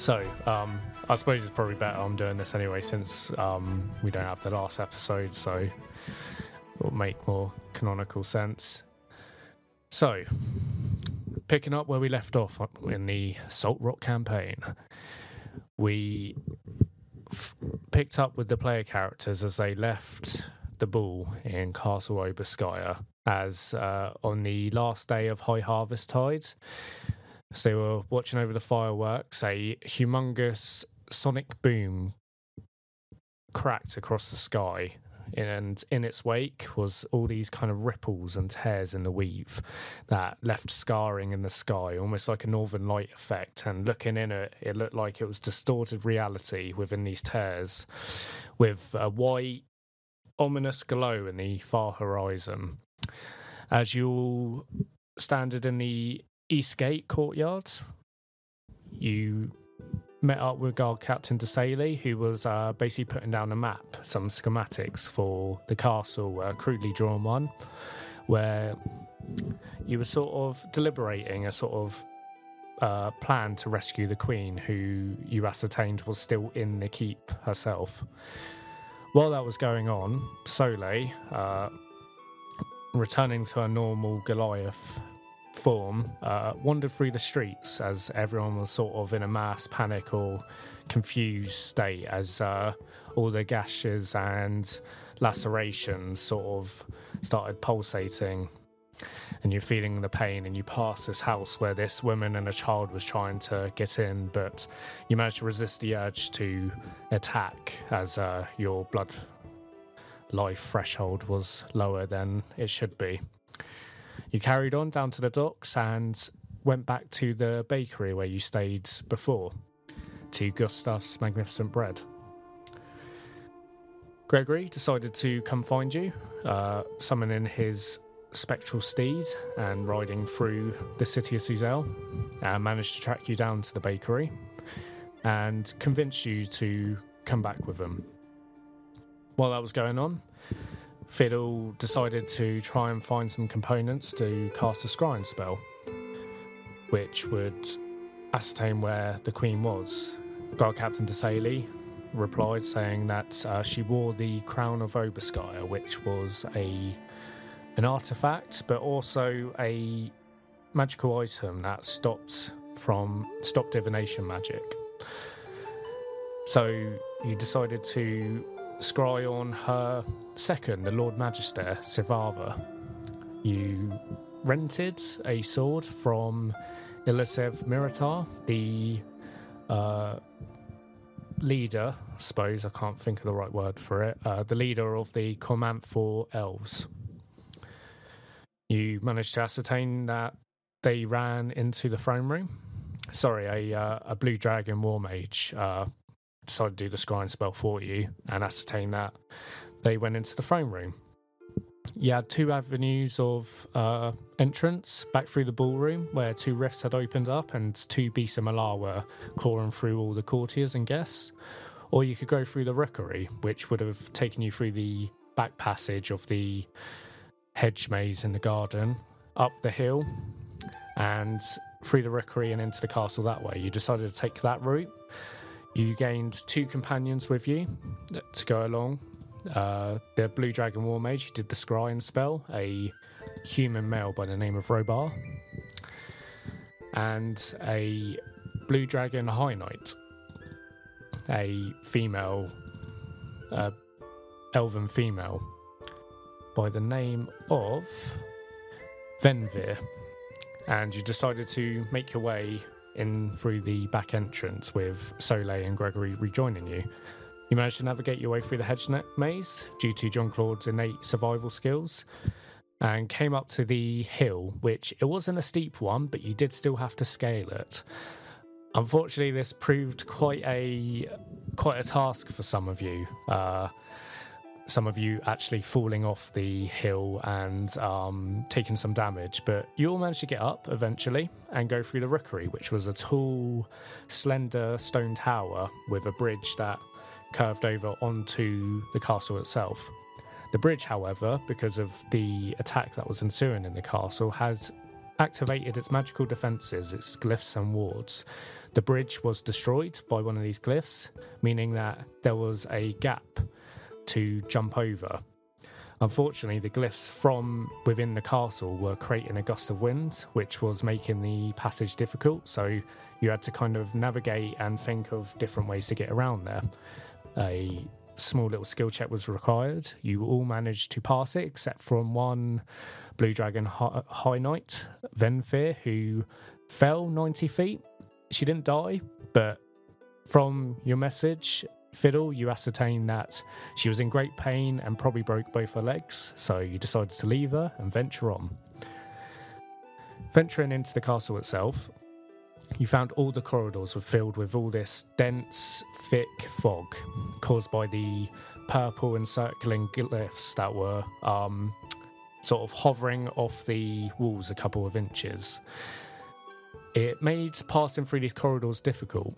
So, um, I suppose it's probably better I'm doing this anyway since um, we don't have the last episode, so it'll make more canonical sense. So, picking up where we left off in the Salt Rock campaign, we f- picked up with the player characters as they left the ball in Castle Obarskyr as uh, on the last day of High Harvest Tide. So they were watching over the fireworks. A humongous sonic boom cracked across the sky, and in its wake was all these kind of ripples and tears in the weave that left scarring in the sky, almost like a northern light effect. And looking in it, it looked like it was distorted reality within these tears, with a white, ominous glow in the far horizon. As you all standed in the Eastgate courtyard. You met up with Guard Captain DeSaley, who was uh, basically putting down a map, some schematics for the castle, a crudely drawn one, where you were sort of deliberating a sort of uh, plan to rescue the Queen, who you ascertained was still in the keep herself. While that was going on, Soleil, uh, returning to her normal Goliath form uh, wandered through the streets as everyone was sort of in a mass panic or confused state as uh, all the gashes and lacerations sort of started pulsating. And you're feeling the pain and you pass this house where this woman and a child was trying to get in but you managed to resist the urge to attack as uh, your blood life threshold was lower than it should be you carried on down to the docks and went back to the bakery where you stayed before, to Gustav's magnificent bread. Gregory decided to come find you, uh, summoning his spectral steed and riding through the city of Suzail, and managed to track you down to the bakery and convince you to come back with him. While that was going on, Fiddle decided to try and find some components to cast a scrying spell, which would ascertain where the Queen was. Guard Captain DeSaley replied saying that uh, she wore the Crown of Obarskyr, which was a an artifact, but also a magical item that stopped from stopped divination magic. So you decided to scry on her second, the Lord Magister, Sivava. You rented a sword from Ilisev Miratar, the uh, leader, I suppose, I can't think of the right word for it, uh, the leader of the Cormanthor Elves. You managed to ascertain that they ran into the throne room. Sorry, a, uh, a blue dragon war mage uh, decided to do the scrying spell for you and ascertain that they went into the throne room. You had two avenues of uh, entrance back through the ballroom where two rifts had opened up and two beasts of Malar were clawing through all the courtiers and guests. Or you could go through the rookery, which would have taken you through the back passage of the hedge maze in the garden, up the hill, and through the rookery and into the castle that way. You decided to take that route. You gained two companions with you to go along. Uh, the Blue Dragon War Mage you did the scrying spell, a human male by the name of Robar, and a Blue Dragon High Knight, a female, uh, elven female, by the name of Venvir. And you decided to make your way in through the back entrance with Soleil and Gregory rejoining you. You managed to navigate your way through the hedge net maze due to John Claude's innate survival skills and came up to the hill, which it wasn't a steep one, but you did still have to scale it. Unfortunately, this proved quite a quite a task for some of you. Uh, some of you actually falling off the hill and um, taking some damage, but you all managed to get up eventually and go through the rookery, which was a tall, slender stone tower with a bridge that curved over onto the castle itself. The bridge, however, because of the attack that was ensuing in the castle, has activated its magical defenses, its glyphs and wards. The bridge was destroyed by one of these glyphs, meaning that there was a gap to jump over. Unfortunately, the glyphs from within the castle were creating a gust of wind, which was making the passage difficult. So you had to kind of navigate and think of different ways to get around there. A small little skill check was required. You all managed to pass it, except from one Blue Dragon High Knight, Venfir, who fell 90 feet. She didn't die, but from your message, Fiddle, you ascertain that she was in great pain and probably broke both her legs, so you decided to leave her and venture on. Venturing into the castle itself, you found all the corridors were filled with all this dense, thick fog caused by the purple encircling glyphs that were um, sort of hovering off the walls a couple of inches. It made passing through these corridors difficult.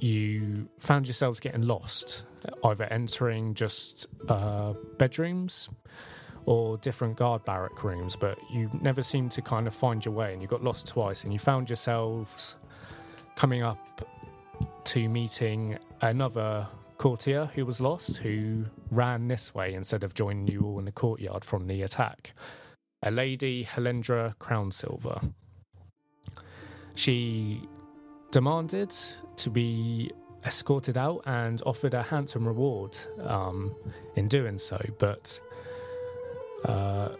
You found yourselves getting lost, either entering just uh, bedrooms or different guard barrack rooms, but you never seemed to kind of find your way and you got lost twice and you found yourselves coming up to meeting another courtier who was lost who ran this way instead of joining you all in the courtyard from the attack. A lady, Helendra Crownsilver. She demanded to be escorted out and offered a handsome reward um, in doing so, but uh,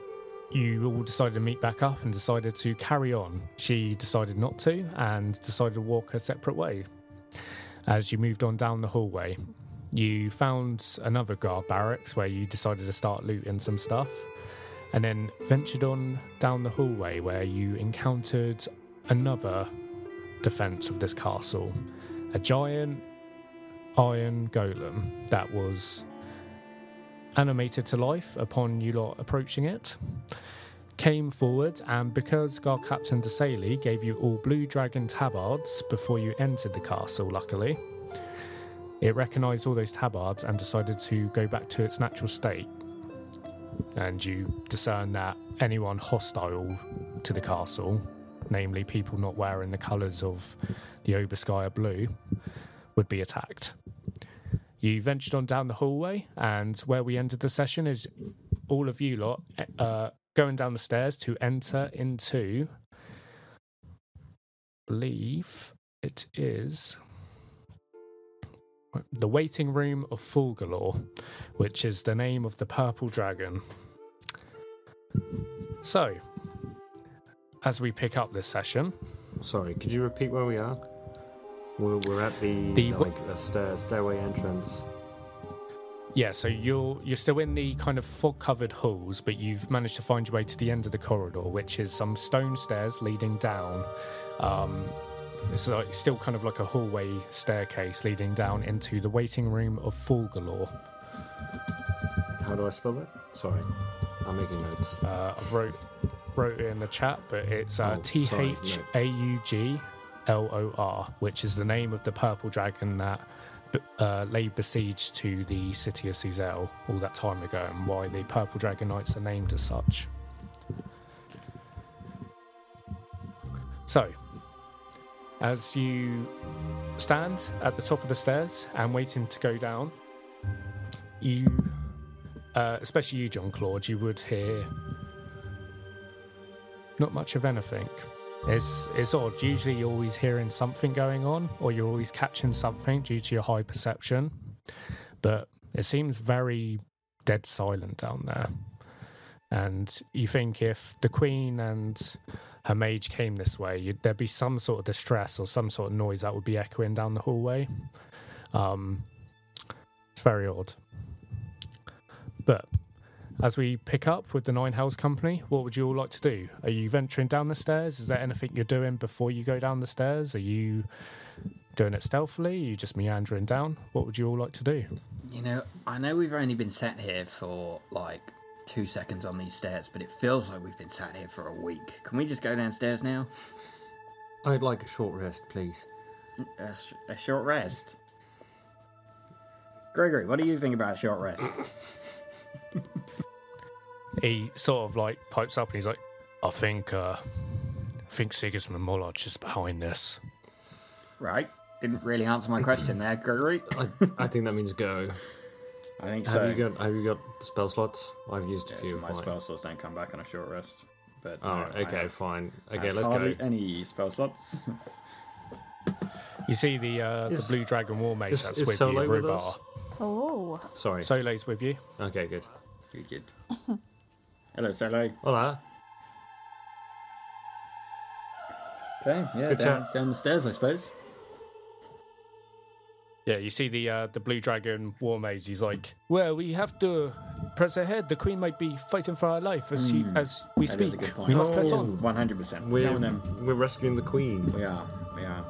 you all decided to meet back up and decided to carry on. She decided not to and decided to walk a separate way. As you moved on down the hallway, you found another guard barracks where you decided to start looting some stuff, and then ventured on down the hallway where you encountered another defense of this castle a giant iron golem that was animated to life upon you lot approaching it, came forward, and because Guard Captain DeSaley gave you all blue dragon tabards before you entered the castle, luckily, it recognised all those tabards and decided to go back to its natural state. And you discern that anyone hostile to the castle, namely people not wearing the colours of the Obarskyr blue, would be attacked. You ventured on down the hallway, and where we ended the session is all of you lot uh, going down the stairs to enter into. Believe it is the waiting room of Thauglor, which is the name of the purple dragon. So, as we pick up this session, Sorry, could you repeat where we are? We're, we're at the, The- like the stair, stairway entrance. Yeah, so you're you're still in the kind of fog-covered halls, but you've managed to find your way to the end of the corridor, which is some stone stairs leading down. Um, it's like still kind of like a hallway staircase leading down into the waiting room of Thauglor. How do I spell that? Sorry, I'm making notes. Uh, I wrote wrote it in the chat, but it's uh, Oh, T H A U G L O R, which is the name of the purple dragon that uh, laid besiege to the city of Suzail all that time ago, and why the purple dragon knights are named as such. So, as you stand at the top of the stairs and waiting to go down, you, uh, especially you, John Claude, you would hear not much of anything. It's, it's odd. Usually you're always hearing something going on, or you're always catching something due to your high perception. But it seems very dead silent down there. And you think if the Queen and her mage came this way, there'd be some sort of distress or some sort of noise that would be echoing down the hallway. Um, it's very odd. But as we pick up with the Nine Hells Company, what would you all like to do? Are you venturing down the stairs? Is there anything you're doing before you go down the stairs? Are you doing it stealthily? Are you just meandering down? What would you all like to do? You know, I know we've only been sat here for like two seconds on these stairs, but it feels like we've been sat here for a week. Can we just go downstairs now? I'd like a short rest, please. A short rest. Gregory, what do you think about a short rest? He sort of like pipes up and he's like, I think uh, think Sigismund Mollage is behind this. Right. Didn't really answer my question there, Gregory. I, I think that means go. I think so. Have you got Have you got spell slots? I've used a Yeah, few. so of my mine. spell slots don't come back on a short rest. But Oh, no, okay, have- fine. Okay, let's hardly go. Any spell slots? You see the uh, Is- the blue dragon war mage is- that's is with Solo you, with Rubar. us? Oh. Sorry. Soleil's with you. Okay, good. good, good. Hello, Solo. Hola. Okay, yeah, Good down, chat. down the stairs, I suppose. Yeah, you see the uh, the blue dragon war mage. He's like, "Well, we have to press ahead. The queen might be fighting for her life as she, Hmm, as we that is a speak. point. We must press Oh. on." One hundred percent. We're Down them. we're rescuing the queen. We are. We are.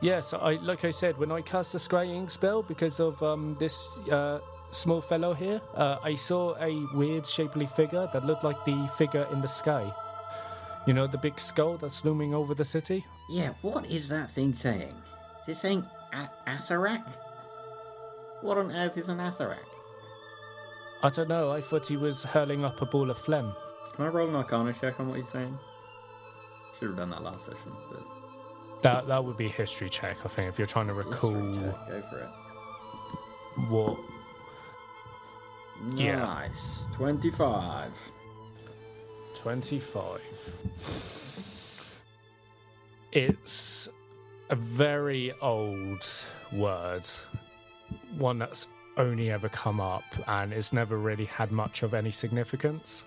Yes, I like I said when I cast the scrying spell because of um, this uh, small fellow here, uh, I saw a weird shapely figure that looked like the figure in the sky. You know the big skull that's looming over the city. Yeah. What is that thing saying? Is it saying a- Acererak? What on earth is an Acererak? I don't know. I thought he was hurling up a ball of phlegm. Can I roll an Arcana check on what he's saying? Should have done that last session. But That that would be a history check, I think, if you're trying to recall History check, Go for it. what. Yeah. Nice. Twenty-five. 25. It's a very old word, one that's only ever come up and it's never really had much of any significance.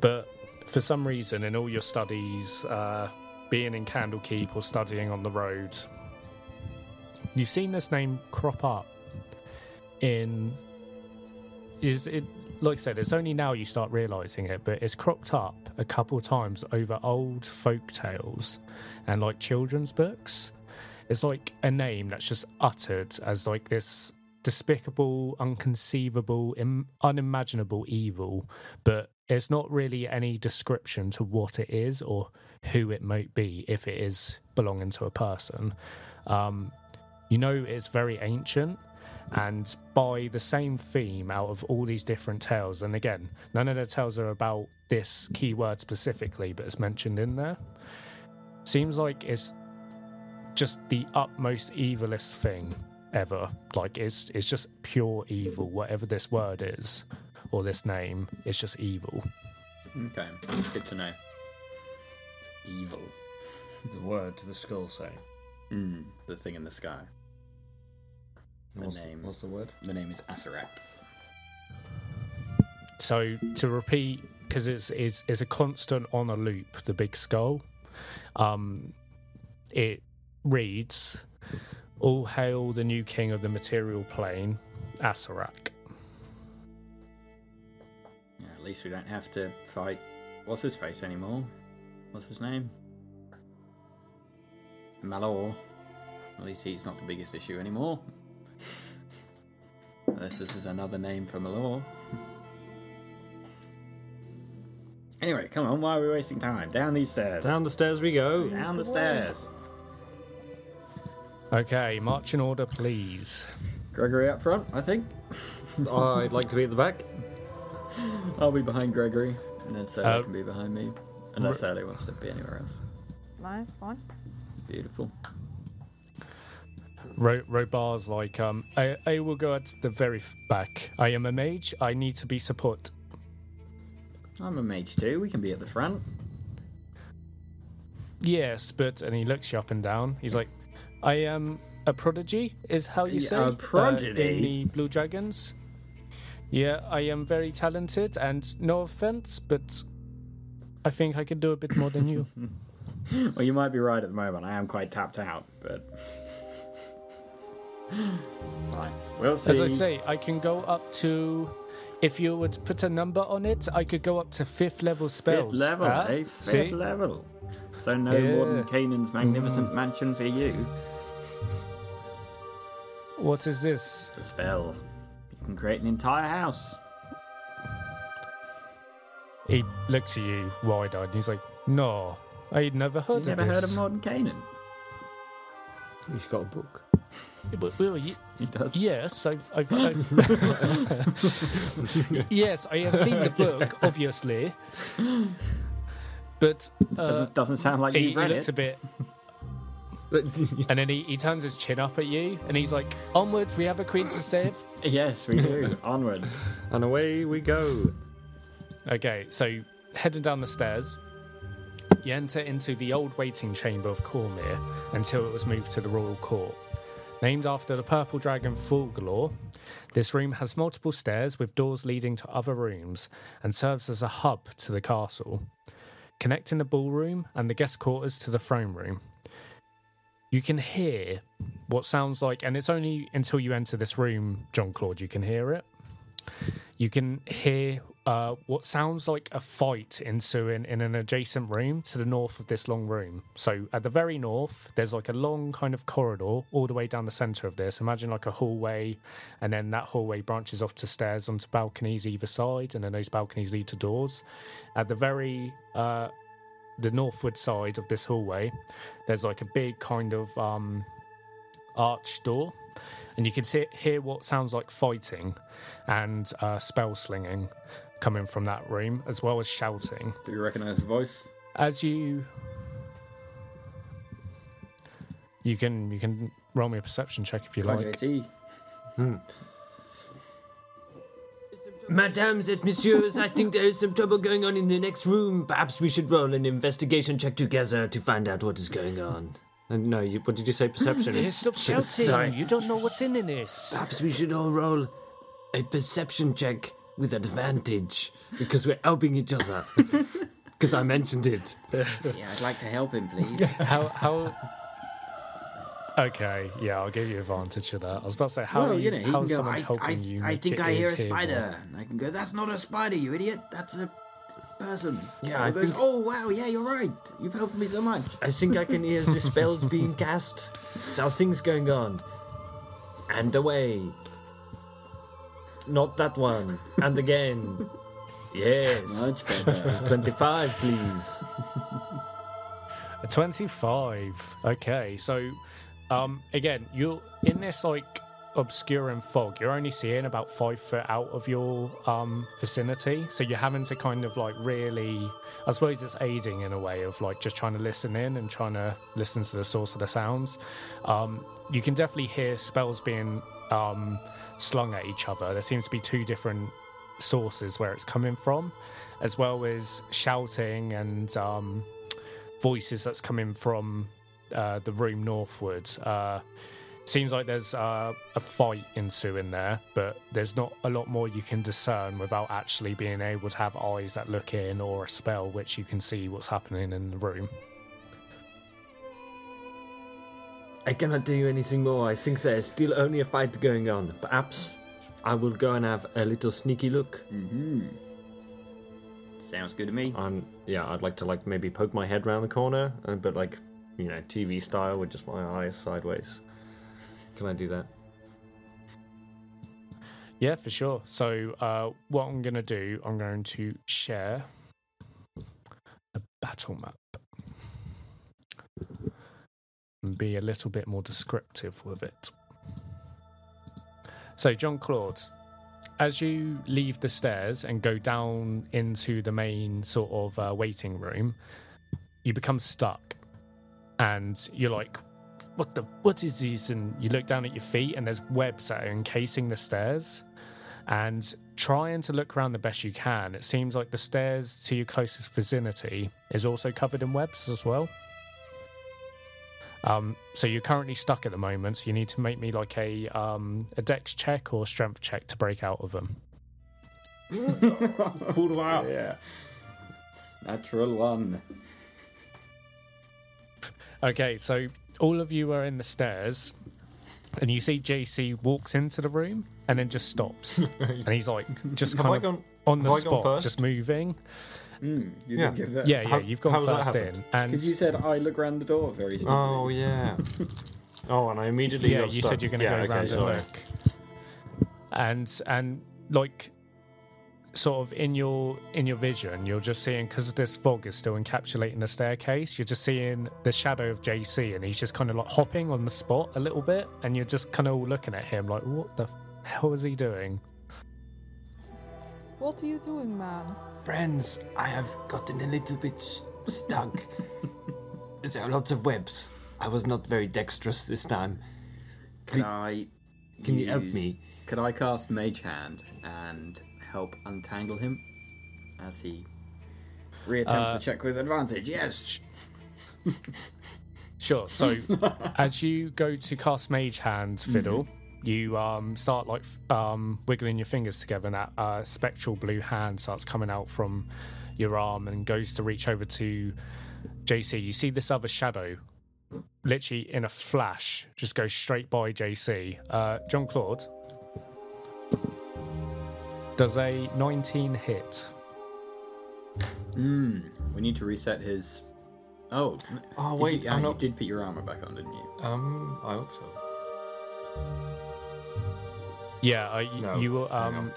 But for some reason, in all your studies, uh, being in Candlekeep or studying on the road, you've seen this name crop up in. Is it like I said, it's only now you start realizing it, but it's cropped up a couple times over old folk tales and like children's books. It's like a name that's just uttered as like this despicable, unconceivable, Im- unimaginable evil, but it's not really any description to what it is or who it might be if it is belonging to a person. Um, you know, it's very ancient and by the same theme out of all these different tales. And again, none of the tales are about this keyword specifically, but it's mentioned in there. Seems like it's just the utmost evilest thing ever. Like it's it's just pure evil. Whatever this word is or this name, it's just evil. Okay. Good to know. Evil. The word to the skull say. Mm, the thing in the sky. The What's, name. what's the word? The name is Acererak. So to repeat, because it's, it's it's a constant on a loop. The big skull. Um, it reads, "All hail the new king of the material plane, Acererak." Yeah, at least we don't have to fight. What's his face anymore? What's his name? Malar. At least he's not the biggest issue anymore. Unless this is another name for Malar. anyway, come on, why are we wasting time? Down these stairs. Down the stairs we go. Down the stairs. Okay, march in order, please. Gregory up front, I think. I'd like to be at the back. I'll be behind Gregory, and then Sally Uh, can be behind me. Unless Sally wants to be anywhere else. Nice one. Beautiful. Ro- bars like, um, I, I will go at the very back. I am a mage. I need to be support. I'm a mage too. We can be at the front. Yes, but and he looks you up and down. He's like, I am a prodigy. Is how you Yeah, say a uh, prodigy? in the Blue Dragons. Yeah, I am very talented, and no offense, but I think I can do a bit more than you. Well, you might be right at the moment. I am quite tapped out, but fine. We'll see. As I say, I can go up to. If you would put a number on it, I could go up to fifth level spells. fifth level, Ah, eh? Fifth See? level. So no Yeah. more than Canaan's magnificent Mm. mansion for you. What is this? It's a spell. You can create an entire house. He looks at you wide eyed and he's like, No, I'd never You heard of never heard of Mordenkainen? He's got a book. But, well, y- He does. yes, I've. I've, I've yes, I have seen the book, obviously. But uh, Doesn't, doesn't sound like he, you he read looks it. a bit, and then he, he turns his chin up at you, and he's like, "Onwards, we have a queen to save." Yes, we do. Onward. And away we go. Okay, so heading down the stairs, you enter into the old waiting chamber of Cormyr until it was moved to the royal court. Named after the purple dragon Thauglor, this room has multiple stairs with doors leading to other rooms and serves as a hub to the castle, connecting the ballroom and the guest quarters to the throne room. You can hear what sounds like, and it's only until you enter this room, John Claude, you can hear it. You can hear uh, what sounds like a fight ensuing in an adjacent room to the north of this long room. So at the very north, there's like a long kind of corridor all the way down the center of this. Imagine like a hallway, and then that hallway branches off to stairs onto balconies either side, and then those balconies lead to doors. At the very uh, the northward side of this hallway, there's like a big kind of um, arch door, and you can see, hear what sounds like fighting and uh, spell slinging coming from that room, as well as shouting. Do you recognise the voice? As you, you can you can roll me a perception check if you Hi, like. JC. Madames et messieurs, I think there is some trouble going on in the next room. Perhaps we should roll an investigation check together to find out what is going on. Uh, no, you, what did you say? Perception? Hey, stop shouting! Sorry. You don't know what's in this. Perhaps we should all roll a perception check with advantage because we're helping each other. Because I mentioned it. Yeah, I'd like to help him, please. How how? Okay, yeah, I'll give you advantage for that. I was about to say, how well, are you you, know, he can how's go. someone I, helping I, you? I think I hear a spider. And I can go. That's not a spider, you idiot. That's a person. Yeah, Or I goes, think- Oh wow, yeah, you're right. You've helped me so much. I think I can hear the spells being cast. So things going on. And away. Not that one. And again. Yes. Much better. 25, please. A 25. Okay, so um again, you're in this like obscuring fog. You're only seeing about five foot out of your um vicinity. So you're having to kind of like really I suppose it's aiding in a way of like just trying to listen in and trying to listen to the source of the sounds. Um you can definitely hear spells being um slung at each other. There seems to be two different sources where it's coming from, as well as shouting and um voices that's coming from uh, the room northward. Uh, seems like there's uh, a fight ensuing there, but there's not a lot more you can discern without actually being able to have eyes that look in or a spell which you can see what's happening in the room. I cannot do you anything more. I think there is still only a fight going on. Perhaps I will go and have a little sneaky look. hmm Sounds good to me. Um, yeah, I'd like to like maybe poke my head around the corner, uh, but like, you know, TV style with just my eyes sideways. Can I do that? Yeah, for sure. So, uh, what I'm going to do, I'm going to share a battle map and be a little bit more descriptive with it. So, John Claude, as you leave the stairs and go down into the main sort of uh, waiting room, you become stuck, and you're like, "What the? What is this?" And you look down at your feet, and there's webs that are encasing the stairs. And trying to look around the best you can, it seems like the stairs to your closest vicinity is also covered in webs as well. Um, so you're currently stuck at the moment. So you need to make me like a um, a dex check or strength check to break out of them. Pull them out. Yeah. Natural one. Okay, so all of you are in the stairs, and you see JC walks into the room and then just stops, and he's like just Have I kind of gone? on the have I gone spot, just moving. Mm, you Yeah. did give that. Yeah, yeah, How- you've how gone does that first in, and Because you said I look round the door very simply. Oh yeah. oh, and I immediately. yeah, you stuck. said you're going to yeah, go okay, around and sorry. look, and and like sort of in your in your vision, you're just seeing because this fog is still encapsulating the staircase. You're just seeing the shadow of JC, and he's just kind of like hopping on the spot a little bit, and you're just kind of looking at him like, what the hell is he doing? What are you doing, man? Friends, I have gotten a little bit stuck. there are lots of webs. I was not very dexterous this time. Could I? Can you help me? Could I cast Mage Hand and help untangle him as he reattempts Uh, the check with advantage? Yes. Sure. So as you go to cast Mage Hand Fiddle, you um, start like um, wiggling your fingers together, and that uh, spectral blue hand starts coming out from your arm and goes to reach over to JC. You see this other shadow, literally in a flash, just go straight by JC. Uh, John Claude does a 19 hit. Hmm. We need to reset his. Oh. Oh, wait, You, I'm ah, not- you did put your armor back on, didn't you? Um, I hope so. Yeah, uh, you, No, you um.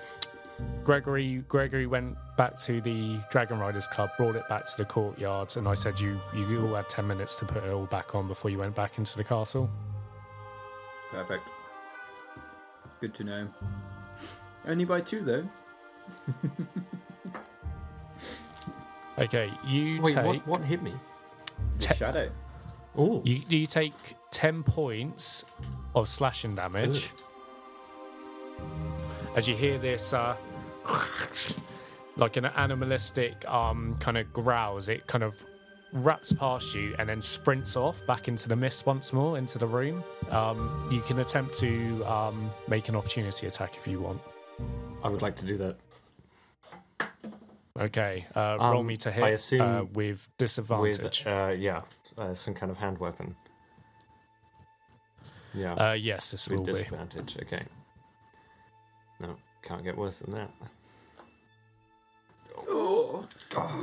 Gregory Gregory went back to the Dragon Riders Club, brought it back to the courtyard, and I said you you all had ten minutes to put it all back on before you went back into the castle. Perfect. Good to know. Only by two, though. Okay, you Wait, take what, what hit me? The Te- shadow. Oh, you you take ten points of slashing damage as you hear this uh, like an animalistic um kind of growl as it kind of wraps past you and then sprints off back into the mist once more into the room. Um, you can attempt to um, make an opportunity attack if you want. I would like to do that. Okay, uh, roll Um, me to I hit uh, assume with disadvantage. With, uh, yeah, uh, some kind of hand weapon. Yeah, uh, yes, this with will be. disadvantage. Okay. No, can't get worse than that. Oh,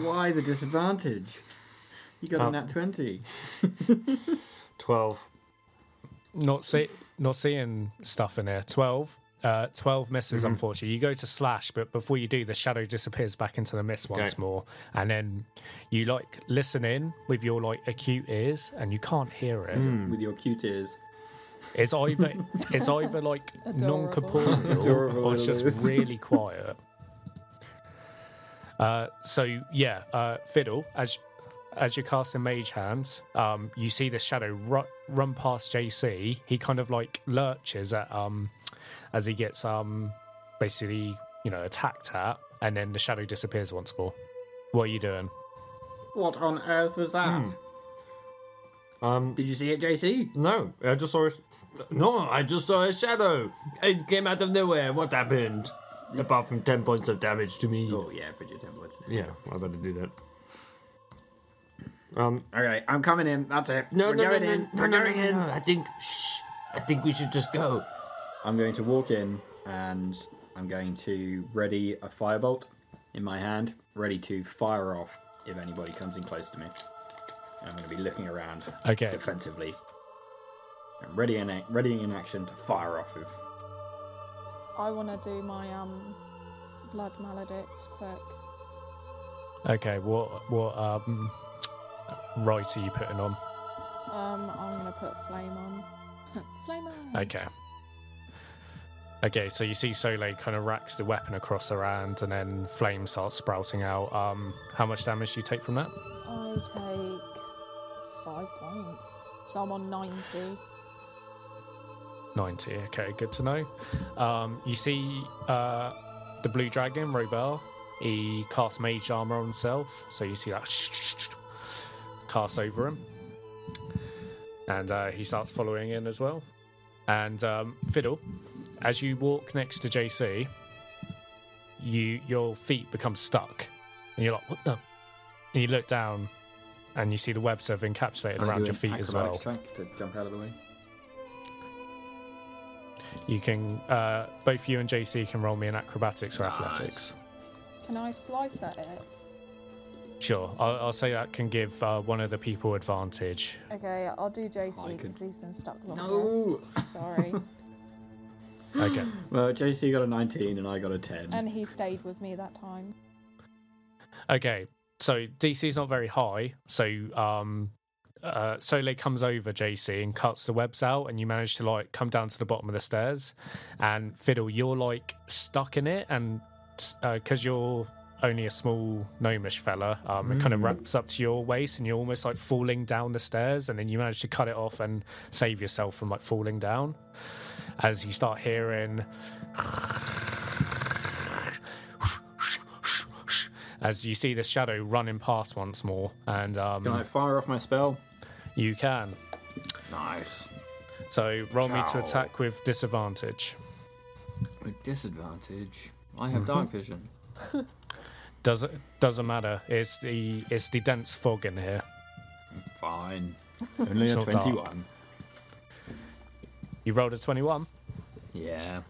why the disadvantage? You got a nat 20. Twelve. Not see, not seeing stuff in there. Twelve. Uh, 12 misses, Mhm. unfortunately. You go to slash, but before you do, the shadow disappears back into the mist once Okay. more. And then you like listen in with your like acute ears and you can't hear it. Hmm. With your cute ears. It's either it's either like non corporeal or it's just really quiet. Uh, so yeah, uh, fiddle as as you're casting mage hands, um, you see the shadow ru- run past JC. He kind of like lurches at um as he gets um basically you know attacked at, and then the shadow disappears once more. What are you doing? What on earth was that? Hmm. Um, Did you see it, JC? no, I just saw. A, No, I just saw a shadow. It came out of nowhere. What happened? Apart from 10 points of damage to me. Oh, yeah, put your tempo into yeah, I better do that. Um, Okay, I'm coming in. That's it. No, We're no, no, going no, in. no, We're no, going no, in. no. I think, shh. I think we should just go. I'm going to walk in and I'm going to ready a firebolt in my hand, ready to fire off if anybody comes in close to me. And I'm going to be looking around Okay, defensively. I'm ready in, a- ready in action to fire off with. I want to do my um blood maledict quick. okay. What what um right are you putting on? Um, I'm gonna put flame on. flame on. Okay. Okay, so you see Soleil kind of racks the weapon across her hand, and then flame starts sprouting out. Um, how much damage do you take from that? I take five points, so I'm on ninety. 90. Okay, good to know. Um, you see uh, the blue dragon, Robel. He casts mage armor on himself, so you see that cast over him. And uh, he starts following in as well. And um, Fiddle, as you walk next to JC, you your feet become stuck. And you're like, what the? And you look down and you see the webs have encapsulated around your feet as well. to jump out of the way. You can uh, both you and JC can roll me in acrobatics or athletics. Can I slice at it? Sure, I'll, I'll say that can give uh, one of the people advantage. Okay, I'll do I JC could- because he's been stuck No. longest. Sorry, Okay, Well, JC got a 19 and I got a 10. and he stayed with me that time. okay. So DC's not very high, so um, uh, Soleil comes over JC and cuts the webs out, and you manage to like come down to the bottom of the stairs. And Fiddle, you're like stuck in it, and because you're only a small gnomish fella. Um, it kind of wraps up to your waist, and you're almost like falling down the stairs, and then you manage to cut it off and save yourself from like falling down. As you start hearing, as you see the shadow running past once more, and um, Can I fire off my spell? You can. Nice. So roll me to attack with disadvantage. With disadvantage, I have mhm. dark vision. Doesn't doesn't matter. It's the it's the dense fog in here. Fine. Only a not dark. 21. You rolled a twenty one. Yeah.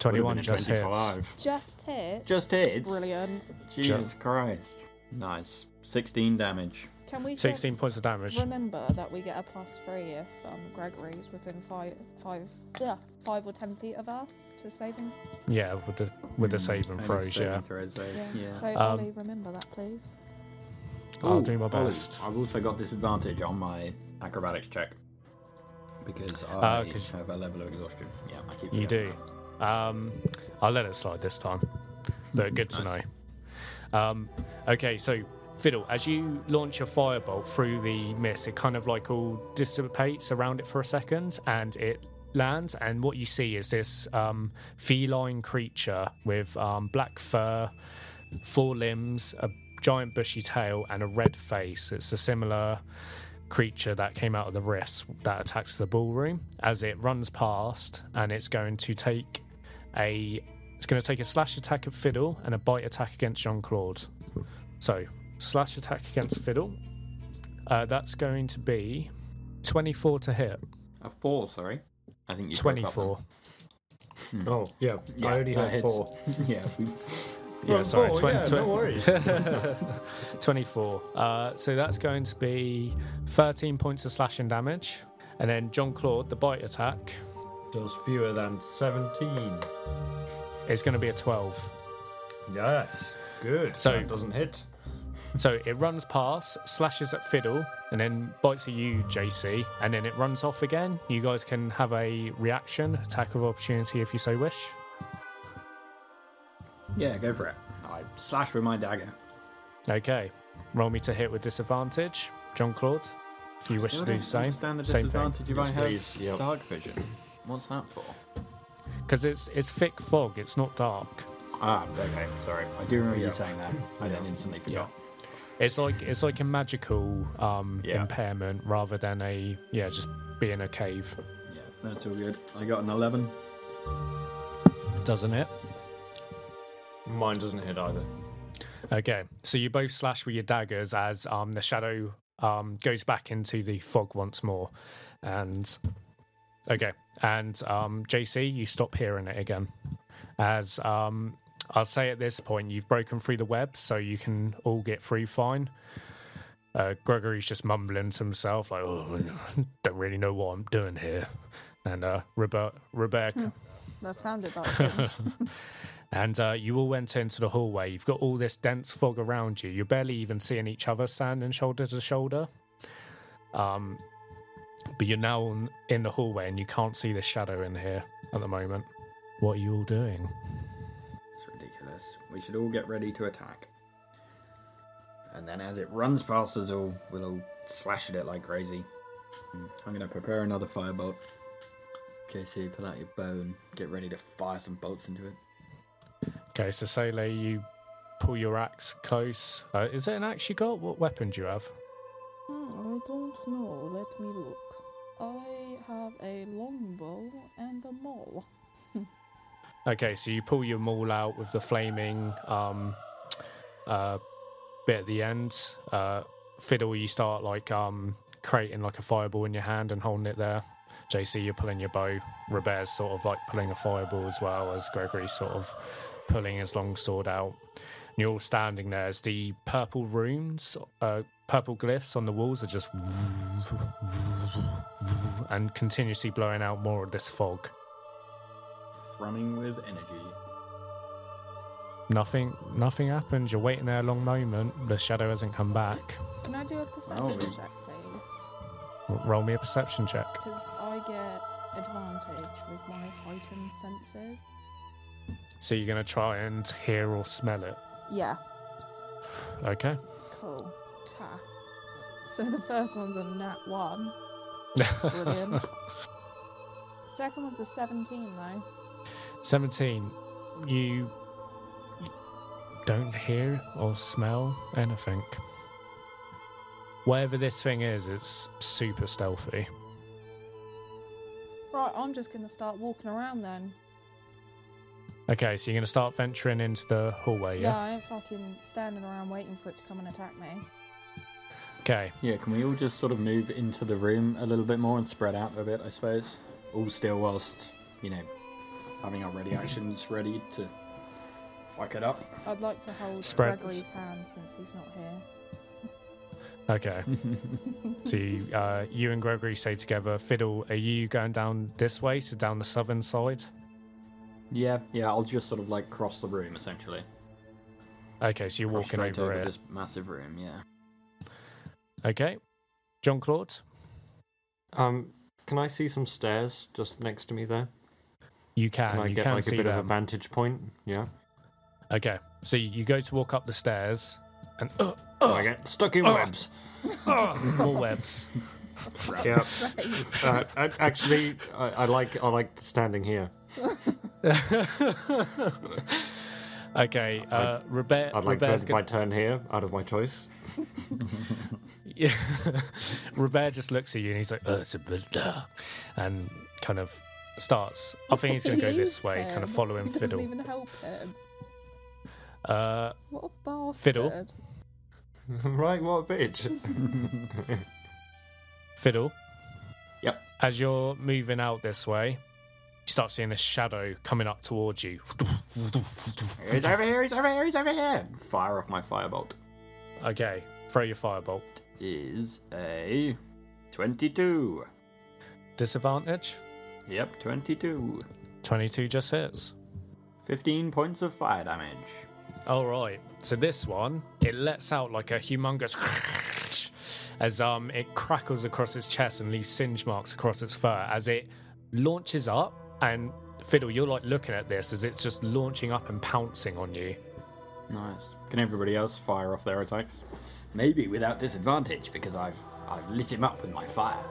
Twenty one Would've been a just hits. Just hits. Just hits. Brilliant. Jesus Christ. Nice. 16 damage. Can we Sixteen points of damage. remember that we get a plus three if um, Gregory's within five, five, yeah, five or ten feet of us to saving? Yeah, with the with the Hmm, saving only throws. Yeah, throws. Yeah. yeah. So Um, Ollie, remember that, please. I'll Ooh, do my Ollie, best. I've also got disadvantage on my acrobatics check because I 'cause- have a level of exhaustion. Yeah, I keep You do. Um, I'll let it slide this time. But good to know. Um, okay, so Fiddle, as you launch your firebolt through the mist, it kind of like all dissipates around it for a second, and it lands. And what you see is this um, feline creature with um, black fur, four limbs, a giant bushy tail, and a red face. It's a similar creature that came out of the rifts that attacks the ballroom as it runs past and it's going to take a it's going to take a slash attack at fiddle and a bite attack against jean claude so slash attack against fiddle uh, that's going to be 24 to hit A four, sorry. I think you broke up 24 Oh, yeah. then. I only that had four. yeah. yeah Well, sorry four, twen- yeah, twen- no worries. 24 uh, so that's going to be 13 points of slashing damage and then john claude the bite attack Does fewer than 17. It's going to be a 12 Yes. Good. So- that doesn't hit. So it runs past, slashes at Fiddle, and then bites at you, JC, and then it runs off again. You guys can have a reaction, attack of opportunity if you so wish. Yeah, go for it. I slash with my dagger. Okay. Roll me to hit with disadvantage. John Claude, if you wish to do the same. Understand the Same thing. disadvantage if Yes, I have please, yep. dark vision. What's that for? Because it's it's thick fog, it's not dark. Ah, okay, sorry. I do remember Yeah. you saying that. I then instantly forgot. It's like it's like a magical um, Yeah. impairment rather than a yeah, just being a cave, Yeah, that's all good. I got an 11. doesn't it? Mine doesn't hit either. Okay, so you both slash with your daggers as um, the shadow um, goes back into the fog once more, and okay, and um, JC, you stop hearing it again. As um, I'll say at this point, you've broken through the web, so you can all get through fine. Uh, Gregory's just mumbling to himself, like, "Oh, don't really know what I'm doing here," and uh, Rebe- Rebecca. That sounded like. And uh, you all went into the hallway. You've got all this dense fog around you. You're barely even seeing each other standing shoulder to shoulder. Um, but you're now in the hallway and you can't see the shadow in here at the moment. What are you all doing? It's ridiculous. We should all get ready to attack. And then as it runs past us all, we'll all slash at it like crazy. Hmm, I'm going to prepare another firebolt. JC, pull out your bow and get ready to fire some bolts into it. Okay, so Sele, you pull your axe close. Uh, is it an axe you got? What weapon do you have? Hmm, I don't know. Let me look. I have a longbow and a maul. Okay, so you pull your maul out with the flaming um, uh, bit at the end. Uh, Fiddle, you start like um, creating like a fireball in your hand and holding it there. JC, you're pulling your bow. Robert's sort of like pulling a fireball as well as Gregory's sort of pulling his long sword out. And you're all standing there as the purple runes, uh, purple glyphs on the walls are just and continuously blowing out more of this fog. Thrumming with energy. Nothing, nothing happened. You're waiting there a long moment. The shadow hasn't come back. Can I do a perception Oh, we- check, please? R- Roll me a perception check. Because I get advantage with my heightened senses. So you're gonna try and hear or smell it. Yeah. Okay. Cool. Ta. So the first one's a nat one. Brilliant. Second one's a 17 though. 17. You don't hear or smell anything. Whatever this thing is, it's super stealthy. Right, I'm just gonna start walking around then. Okay, so you're going to start venturing into the hallway, Yeah, yeah? I ain't fucking standing around waiting for it to come and attack me. Okay. Yeah, can we all just sort of move into the room a little bit more and spread out a bit, I suppose? All still whilst, you know, having our ready actions ready to fuck it up. I'd like to hold Spread- Gregory's hand since he's not here. Okay. so you, uh, you and Gregory stay together. Fiddle, are you going down this way, so down the southern side? Yeah, yeah, I'll just sort of like cross the room essentially. Okay, so you're Cross walking straight over, it. this massive room, yeah. Okay. John Claude, Um, can I see some stairs just next to me there? You can. Can I you get can like see a bit of a vantage point? Yeah. Okay, so you go to walk up the stairs, and uh, I get stuck in Oh. webs. uh, more webs. Yeah. Uh, actually, I, I like I like standing here. okay, uh, Robert. I'd like Robert's end my gonna, turn here out of my choice. yeah. Robert just looks at you and he's like, "Uh, it's a bit," uh," and kind of starts. I think he's going to go this Leaves way, kind of following He doesn't Fiddle. even help him. Uh, What a bastard. Fiddle. right, what a bitch. Fiddle. Yep. As you're moving out this way, you start seeing a shadow coming up towards you. He's over here, he's over here, he's over here! Fire off my firebolt. Okay, throw your firebolt. Is a 22. Disadvantage. Yep, 22. 22 just hits. 15 points of fire damage. All right. So this one, it lets out like a humongous as um it crackles across its chest and leaves singe marks across its fur as it launches up and Fiddle, you're like looking at this as it's just launching up and pouncing on you. Nice. Can everybody else fire off their attacks? Maybe without disadvantage because I've I've lit him up with my fire.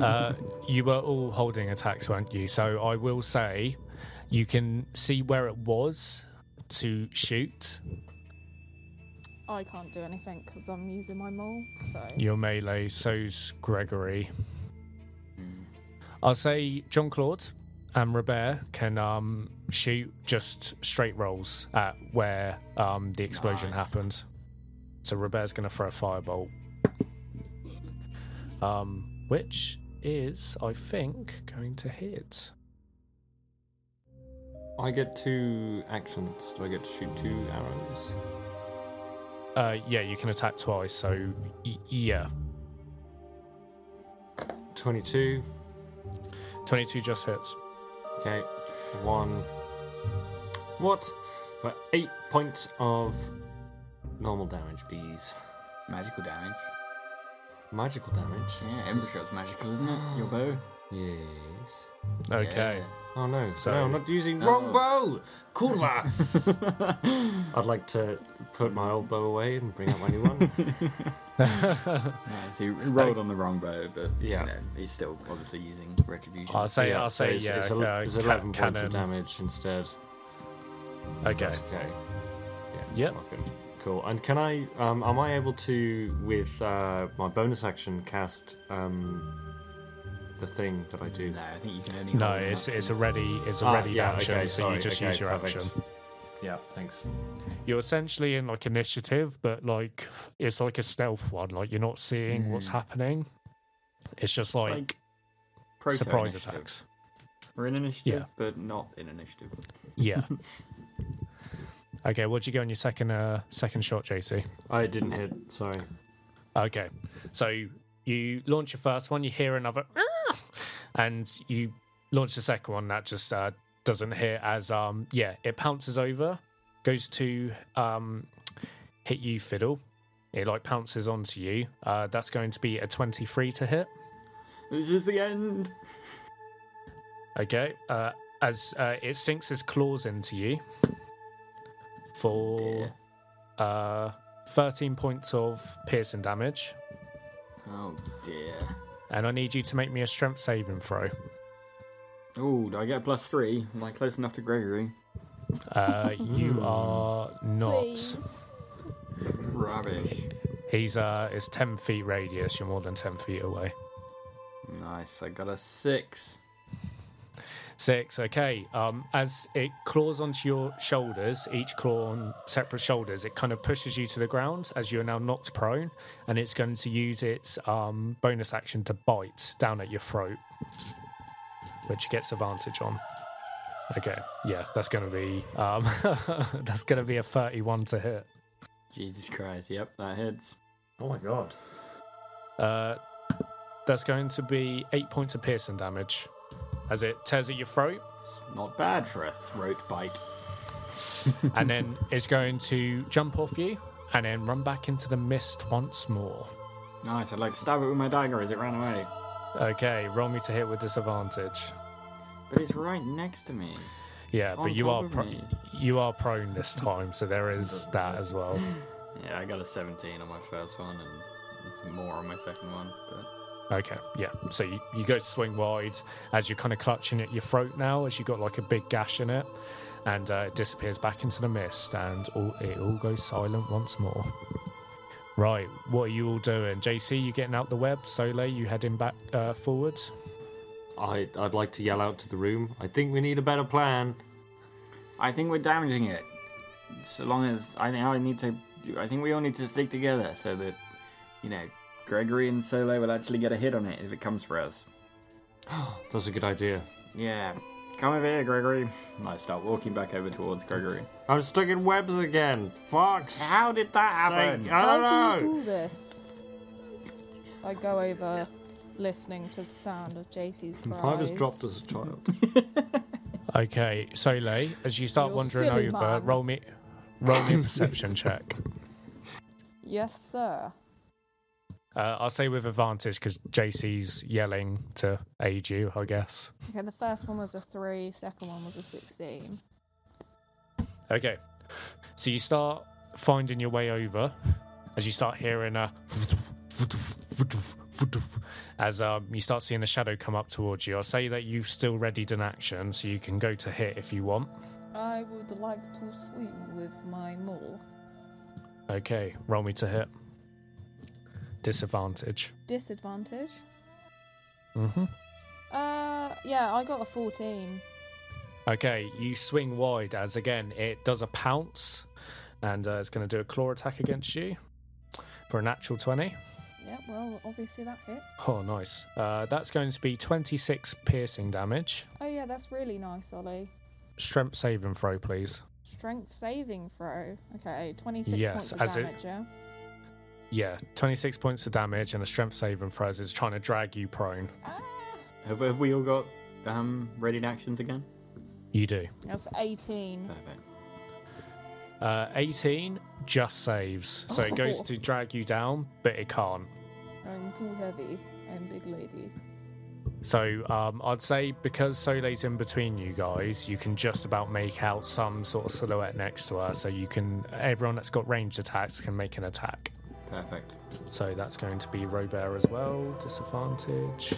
Uh, you were all holding attacks, weren't you? So I will say you can see where it was to shoot. I can't do anything because I'm using my maul. So Your melee, so's Gregory. I'll say John Claude and Robert can um, shoot just straight rolls at where um, the explosion Nice. happened. So Robert's going to throw a firebolt, um, which is, I think, going to hit. I get two actions. Do I get to shoot two arrows? Uh, yeah, you can attack twice. So y- yeah, 22. 22 just hits. Okay. One. What? For eight points of normal damage, please. Magical damage. Magical damage? Yeah, Ember Shot's magical, isn't it? Your bow. Yes. Okay. Oh no. So- no, I'm not using. Oh. Wrong bow! Kurva! I'd like to put my old bow away and bring out my new one. Nice. He rolled on the wrong bow, but Yeah. you know, he's still obviously using retribution. I'll say, Yeah, I'll so say, it's, yeah. It's, uh, el- it's ca- 11 points cannon. of damage instead. Okay. That's okay. Yeah. Yep. Fucking Cool. And can I? Um, am I able to, with uh, my bonus action, cast um, the thing that I do? no, I think you can only. No, hold it's it's a ready it's a Ah, ready yeah, action, okay, so sorry, you just okay, use your perfect. action. Yeah. Thanks. You're essentially in like initiative, but like it's like a stealth one. Like you're not seeing what's Mm. happening. It's just like, Like proto surprise initiative. attacks. We're in initiative, Yeah. but not in initiative. Yeah. okay, what'd you go on your second uh second shot, JC? I didn't hit. Sorry. Okay, so you launch your first one, you hear another, "Ah!" and you launch the second one. That just uh, doesn't hit as um yeah, it pounces over, goes to um hit you, fiddle. It like pounces onto you. Uh, that's going to be a twenty-three to hit. This is the end. Okay, uh, as uh, it sinks its claws into you for dear. uh, 13 points of piercing damage, Oh dear. and I need you to make me a strength saving throw. Oh, do I get a plus three? Am I close enough to Gregory? Uh, you are not. Please. Rubbish. He's uh, it's 10 feet radius. You're more than 10 feet away. Nice. I got a six. Six. Okay. Um, as it claws onto your shoulders, each claw on separate shoulders, it kind of pushes you to the ground as you are now knocked prone, and it's going to use its um, bonus action to bite down at your throat, which it gets advantage on. Okay. Yeah, that's going to be um, that's going to be a thirty-one to hit. Jesus Christ. Yep, that hits. Oh my god. Uh, that's going to be eight points of piercing damage as it tears at your throat. Not bad for a throat bite. and then it's going to jump off you and then run back into the mist once more. Nice. I'd like to stab it with my dagger as it ran away. Okay, roll me to hit with disadvantage. But it's right next to me. Yeah, but you are pro- you are prone this time, so there is that as well. Yeah, I got a 17 on my first one and more on my second one. But Okay, yeah. So you, you go to swing wide as you're kind of clutching at your throat now, as you got like a big gash in it, and uh, it disappears back into the mist, and all, it all goes silent once more. Right, what are you all doing? JC, you getting out the web? Soleil, you heading back uh, forward? I, I'd like to yell out to the room. I think we need a better plan. I think we're damaging it. So long as I think I need to, I think we all need to stick together so that, you know, Gregory and Solo will actually get a hit on it if it comes for us. That's a good idea. Yeah, come over here, Gregory. And I start walking back over towards Gregory. I'm stuck in webs again. Fox. How did that happen? I don't How do know. you do this? I go over, listening to the sound of JC's cries. I was dropped as a child. Okay, Soleil, as you start You're wandering silly, over, man. roll me roll me a perception check. Yes, sir. Uh, I'll say with advantage because JC's yelling to aid you, I guess. Okay, the first one was a three, second one was a 16. Okay, so you start finding your way over as you start hearing a as um, you start seeing a shadow come up towards you. I'll say that you've still readied an action, so you can go to hit if you want. I would like to swing with my maul. Okay, roll me to hit. Disadvantage. Disadvantage? Mm-hmm. Uh, yeah, I got a 14. Okay, you swing wide as again it does a pounce, and uh, it's going to do a claw attack against you for a natural twenty. Yeah, well, obviously that hits. Oh, nice. Uh, that's going to be twenty-six piercing damage. Oh, yeah, that's really nice, Ollie. Strength saving throw, please. Strength saving throw. Okay, 26 Yes, points of as it- damage, yeah? Yeah, twenty-six points of damage and a strength saving throw as it's trying to drag you prone. Have, have we all got um readied actions again? You do. that's 18. Perfect. Uh, Eighteen just saves, so it goes to drag you down, but it can't. I'm too heavy. I'm big lady. So um, I'd say because Soleil's in between you guys, you can just about make out some sort of silhouette next to her. So you can everyone that's got ranged attacks can make an attack. Perfect. So that's going to be Robert as well. Disadvantage.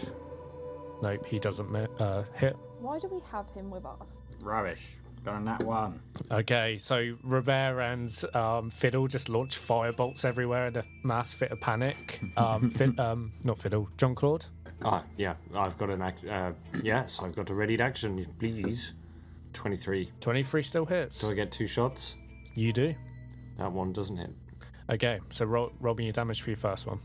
Nope, he doesn't uh, hit. Why do we have him with us? Rubbish. Got a nat one. Okay, so Robert and um, Fiddle just launch firebolts everywhere in a mass fit of panic. Um, Fid- um, not Fiddle, John Claude. Ah, yeah. I've got an act. Uh, yes, I've got a readied action. Please. Twenty-three. 23 still hits. Do I get two shots? You do. That one doesn't hit. Okay, so roll, roll me your damage for your first one.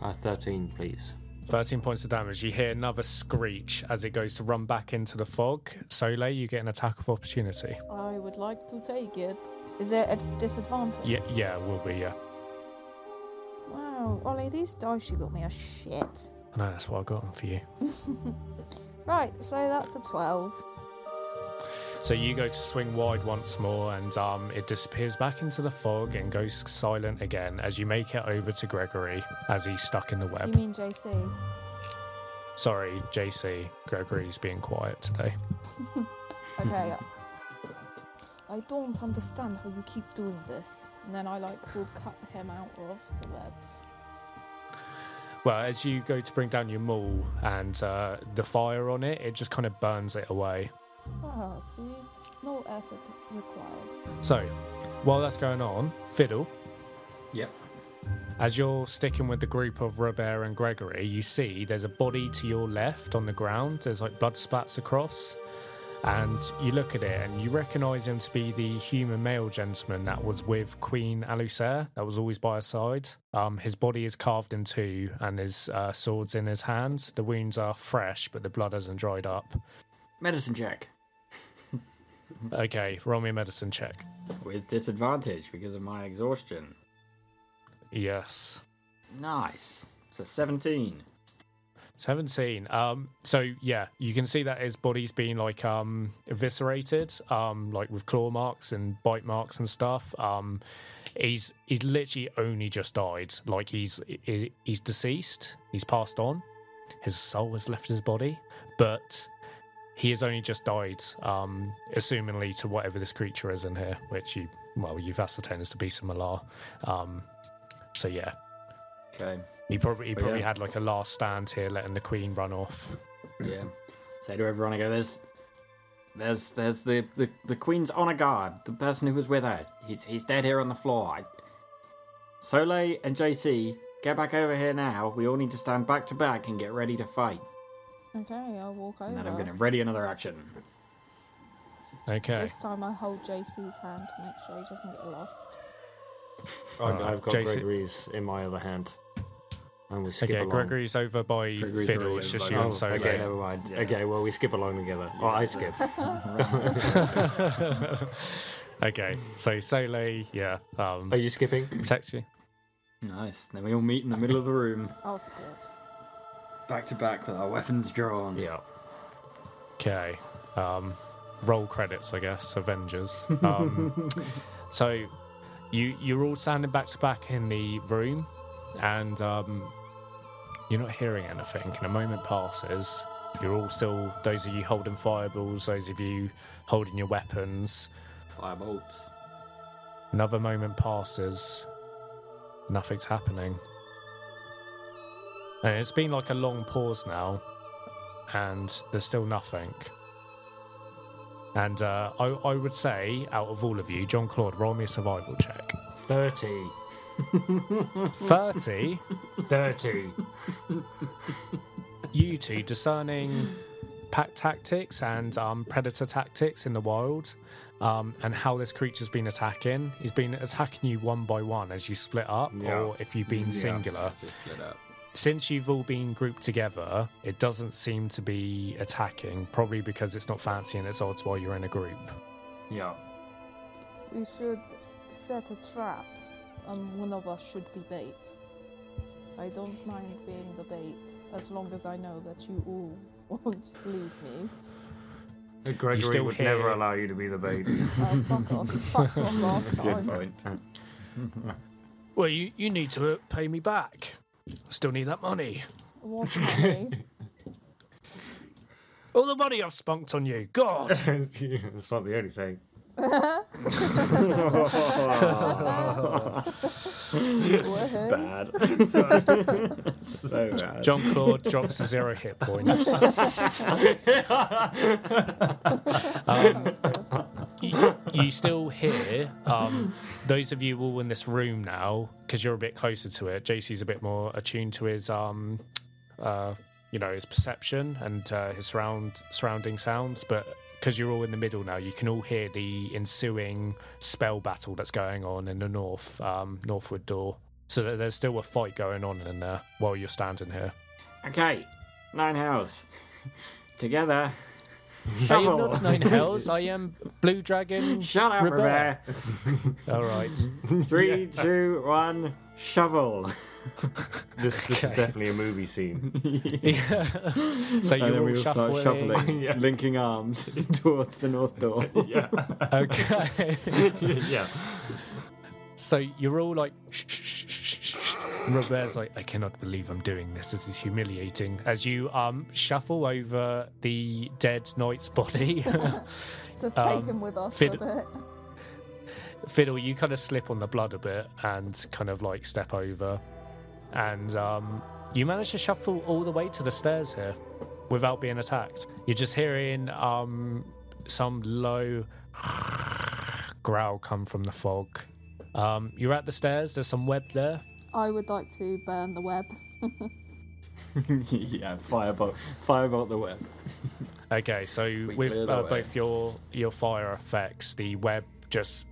Uh, Thirteen, please. 13 points of damage. You hear another screech as it goes to run back into the fog. Soleil, you get an attack of opportunity. I would like to take it. Is it a disadvantage? Yeah, yeah, it will be, yeah. Wow, Ollie, these dice you got me are shit. I know, that's what I got them for you. Right, so that's a 12. So you go to swing wide once more, and um, it disappears back into the fog and goes silent again as you make it over to Gregory as he's stuck in the web. You mean JC? Sorry, JC. Gregory's being quiet today. Okay. I don't understand how you keep doing this. And then I like will cut him out of the webs. Well, as you go to bring down your maul and uh, the fire on it, it just kind of burns it away. Ah, see? No effort required. So, while that's going on, Fiddle, Yep. as you're sticking with the group of Robert and Gregory, you see there's a body to your left on the ground. There's like blood spats across. And you look at it and you recognize him to be the human male gentleman that was with Queen Alusair, that was always by her side. Um, his body is carved in two and his uh, sword's in his hand. The wounds are fresh, but the blood hasn't dried up. Medicine check Okay, roll me a medicine check. with disadvantage because of my exhaustion. Yes. Nice. So 17. 17 um so yeah you can see that his body's been like um eviscerated um like with claw marks and bite marks and stuff um he's he's literally only just died like he's he- he's deceased he's passed on his soul has left his body but he has only just died um assumingly to whatever this creature is in here which you well you've ascertained is to be similar um so yeah Okay. he probably he But probably yeah. had like a last stand here, letting the queen run off. Yeah. Say to everyone, I go, there's, there's, there's the, the, the queen's honor guard, the person who was with her. He's, he's dead here on the floor. I... Soleil and JC, get back over here now. We all need to stand back to back and get ready to fight. Okay, I'll walk over. And then I'm gonna ready another action. Okay. This time I hold JC's hand to make sure he doesn't get lost. I- Uh, I've got Jason- Gregory's in my other hand. And we skip Okay, along. Gregory's over by Gregory's Fiddle. It's just you by- and Oh, Solo. okay, never mind. Okay, well, we skip along together. Oh, I skip. okay, so Sole, yeah, um, Are you skipping? protects you. Nice. Then we all meet in the middle of the room, I'll skip. Back to back with our weapons drawn. Yeah. Okay, um, roll credits, I guess. Avengers. Um, so you you're all standing back to back in the room, and um, you're not hearing anything. And a moment passes. You're all still those of you holding fireballs, those of you holding your weapons. Firebolts. Another moment passes. Nothing's happening. And it's been like a long pause now, and there's still nothing. And uh, I, I would say, out of all of you, John Claude, roll me a survival check. 30. 30, 30. you two discerning pack tactics and um, predator tactics in the wild, um, and how this creature's been attacking. He's been attacking you one by one as you split up, Yeah. or if you've been Yeah. singular. Just split up. Since you've all been grouped together, it doesn't seem to be attacking, probably because it's not fancying its odds while you're in a group. Yeah. We should set a trap, and one of us should be bait. I don't mind being the bait, as long as I know that you all won't leave me. Gregory still would hear- never allow you to be the bait. Oh, fuck off. Fucked off last Good time. point. Well, you, you need to uh, pay me back. I still need that money. What money? All the money I've spunked on you. God. it's not the only thing. Woohoo. Bad. so bad. John Claude drops to zero hit points. um, you, you still hear um, those of you all in this room now because you're a bit closer to it. JC's a bit more attuned to his, um, uh, you know, his perception and uh, his surround surrounding sounds, but. Because you're all in the middle now, you can all hear the ensuing spell battle that's going on in the north, um, northward door. So there's still a fight going on in there while you're standing here. Okay, nine hells. Together. I am not nine hells. I am Blue Dragon. Shut up, Robert. Robert. All right. Three, two, one, shovel. This, this is definitely a movie scene. so and you're then all we will start shuffling. shuffling, Yeah. linking arms towards the north door. yeah. Okay. yeah. so you're all like. Shh, shh, shh, shh, shh. Robert's like, I cannot believe I'm doing this. This is humiliating. As you um shuffle over the dead knight's body. Just Um, take him with us Fid- a bit. Fiddle, you kind of slip on the blood a bit and kind of like step over, and um, you manage to shuffle all the way to the stairs here without being attacked. You're just hearing um, some low growl come from the fog. Um, you're at the stairs. There's some web there. I would like to burn the web. yeah, firebolt, firebolt the web. Okay, so We with uh, both your your fire effects, the web just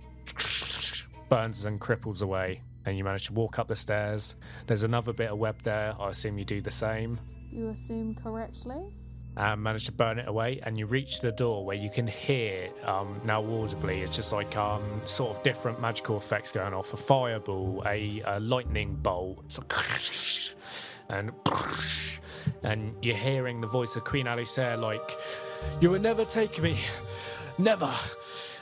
burns and cripples away, and you manage to walk up the stairs. There's another bit of web there. I assume you do the same, You assume correctly? and manage to burn it away. And you reach the door where you can hear um, now audibly. It's just like um, sort of different magical effects going off. A fireball, a, a lightning bolt, like and and you're hearing the voice of Queen Alusair like, "You will never take me, never."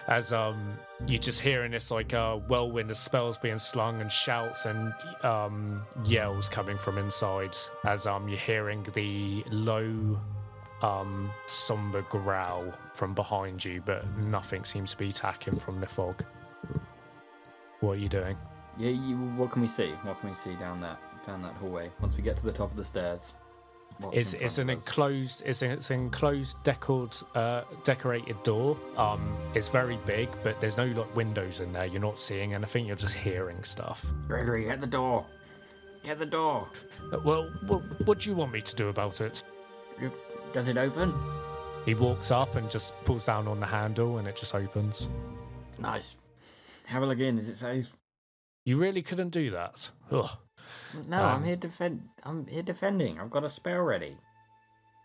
As um, you're just hearing this like uh, whirlwind of spells being slung and shouts and um, yells coming from inside. As um, you're hearing the low, um, somber growl from behind you, but nothing seems to be attacking from the fog. What are you doing? Yeah, you, what can we see? What can we see down that down that hallway? Once we get to the top of the stairs, It's it's an enclosed it's an, it's an enclosed decored uh, decorated door. Um, it's very big, but there's no like windows in there. You're not seeing anything. You're just hearing stuff. Gregory, get the door. Get the door. Uh, Well, what, what do you want me to do about it? Does it open? He walks up and just pulls down on the handle, and it just opens. Nice. Have a look in. Is it safe? You really couldn't do that. Ugh. No, I'm Um, here defend. I'm here defending. I've got a spell ready.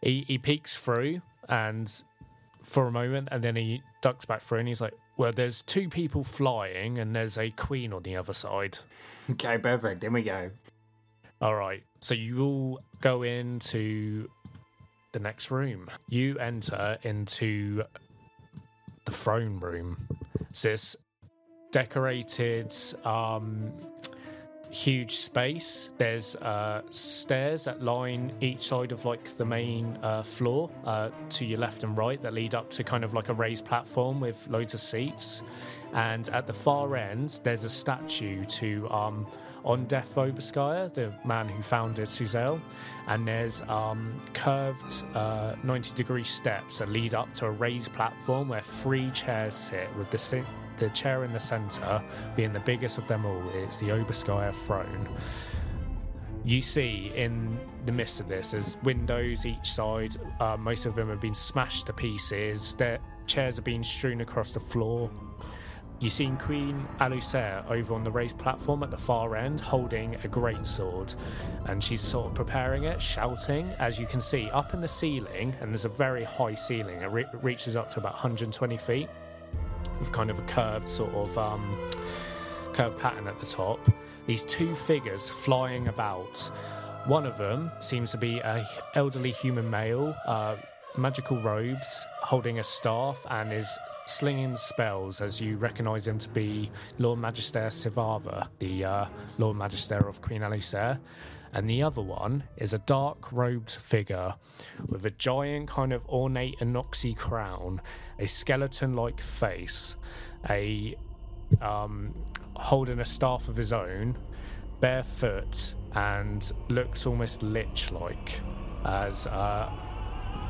He he peeks through and for a moment, and then he ducks back through, and he's like, "Well, there's two people flying, and there's a queen on the other side." Okay, perfect. In we go. All right. So you all go into the next room. You enter into the throne room. It's this decorated, um, huge space. There's uh, stairs that line each side of like the main uh, floor uh, to your left and right that lead up to kind of like a raised platform with loads of seats. And at the far end, there's a statue to um, Ondeth Obarskyr, the man who founded Suzail, and there's um, curved uh, 90 degree steps that lead up to a raised platform where three chairs sit, with the, the chair in the center being the biggest of them all. It's the Obarskyr throne. You see in the midst of this, there's windows each side. Uh, most of them have been smashed to pieces. Their chairs are being strewn across the floor. You've seen Queen Alusair over on the raised platform at the far end holding a great sword, and she's sort of preparing it, shouting. As you can see, up in the ceiling, and there's a very high ceiling, it re- reaches up to about 120 feet, with kind of a curved sort of um, curved pattern at the top. These two figures flying about. One of them seems to be a elderly human male, uh, magical robes, holding a staff, and is slinging spells as you recognise him to be Lord Magister Sivava, the uh, Lord Magister of Queen Alusair. And the other one is a dark robed figure with a giant, kind of ornate anoxy crown, a skeleton like face, a um, holding a staff of his own, barefoot, and looks almost lich like. As uh,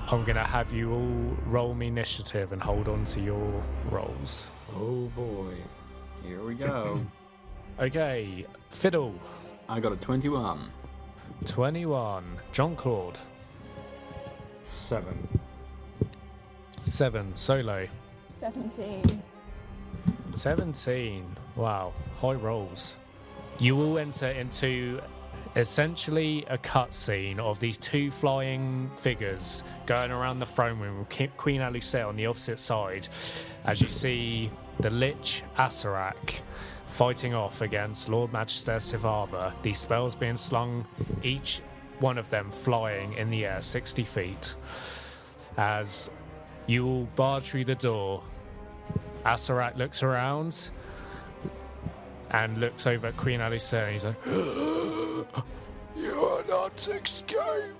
I'm gonna have you all roll me initiative and hold on to your rolls. Oh boy. Here we go. Okay, Fiddle, I got a 21. 21. John Claude, Seven. Solo, 17. 17. Wow, high rolls. You will enter into essentially a cutscene of these two flying figures going around the throne room with Queen Alusair on the opposite side as you see the Lich Acererak fighting off against Lord Magister Sivava. These spells being slung, each one of them flying in the air 60 feet. As you all barge through the door, Acererak looks around and looks over at Queen Alyssa and he's like, You are not escape.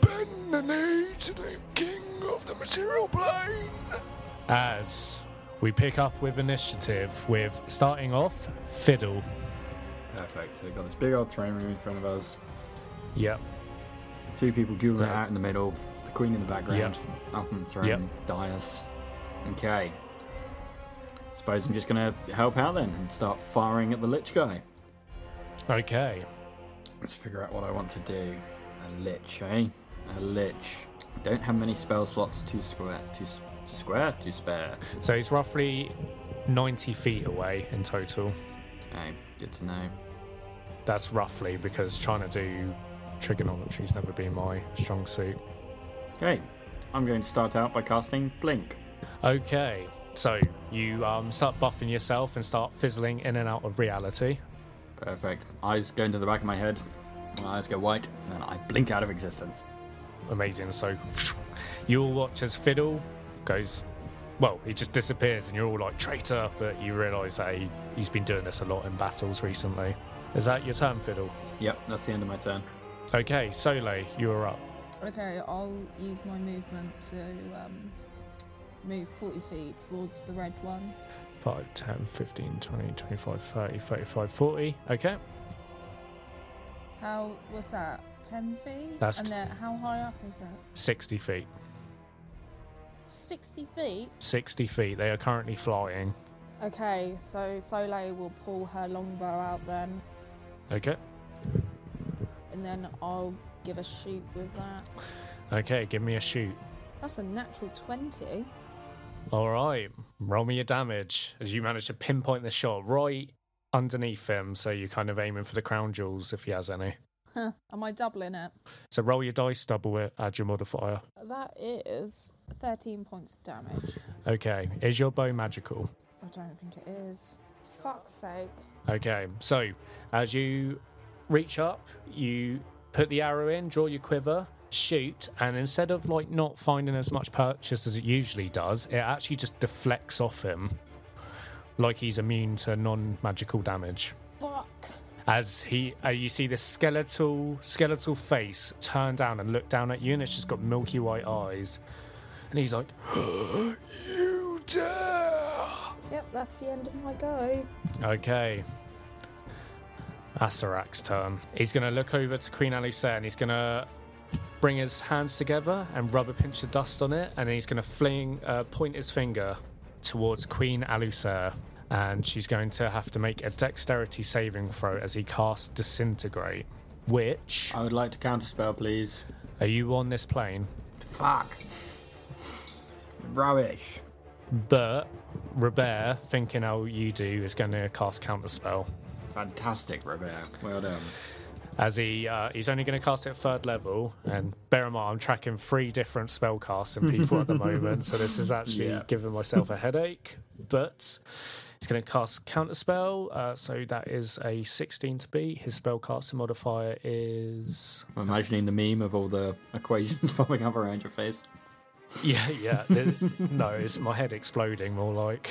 Bend the knee to the king of the material plane. As we pick up with initiative with starting off Fiddle. Perfect. So we've got this big old throne room in front of us. Yep. Two people dueling it out in the middle. Queen in the background. Up on the throne. Yep. Dais. Okay. Suppose I'm just gonna help out then and start firing at the lich guy. Okay. Let's figure out what I want to do. A lich, eh? A lich. Don't have many spell slots to square. To, to square. To spare. So he's roughly 90 feet away in total. Okay. Good to know. That's roughly because trying to do trigonometry's never been my strong suit. Okay. I'm going to start out by casting blink. Okay. So you um, start buffing yourself and start fizzling in and out of reality. Perfect. Eyes go into the back of my head. My eyes go white, and I blink out of existence. Amazing. So you all watch as Fiddle goes, well, he just disappears and you're all like, traitor, but you realise that he, he's been doing this a lot in battles recently. Is that your turn, Fiddle? Yep, that's the end of my turn. Okay, Soleil, you are up. Okay, I'll use my movement to um, move 40 feet towards the red one. 5, 10, 15, 20, 25, 30, 35, 40. Okay. How was that? 10 feet? That's and then how high up is it? 60 feet. 60 feet? 60 feet. They are currently flying. Okay, so Soleil will pull her longbow out then, Okay. and then I'll give a shoot with that. Okay, give me a shoot. That's a natural 20. All right. Roll me your damage as you manage to pinpoint the shot right underneath him. So you're kind of aiming for the crown jewels if he has any. Huh, Am I doubling it? So roll your dice, double it, add your modifier. That is 13 points of damage. Okay. Is your bow magical? I don't think it is. Fuck's sake. Okay. So as you reach up, you put the arrow in, draw your quiver, shoot, and instead of like not finding as much purchase as it usually does, it actually just deflects off him. Like he's immune to non magical damage. Fuck. as he uh, you see this skeletal skeletal face turn down and look down at you and it's just got milky white eyes and he's like you dare Yep, that's the end of my go. okay Acererak's turn he's gonna look over to Queen Alusair and he's gonna bring his hands together and rub a pinch of dust on it and he's gonna fling uh, point his finger towards Queen Alusair and she's going to have to make a dexterity saving throw as he casts disintegrate which I would like to counterspell, please. are you on this plane Fuck. Rubbish. but Robert thinking how you do is going to cast counterspell Fantastic, Robert. Well done. as he uh, he's only going to cast it at third level and bear in mind I'm tracking three different spell casting people at the moment so this is actually Yeah. giving myself a headache but he's going to cast counterspell uh, so that is a 16 to beat his spell casting modifier is I'm imagining the meme of all the equations popping up around your face. Yeah, yeah. no, it's my head exploding more like.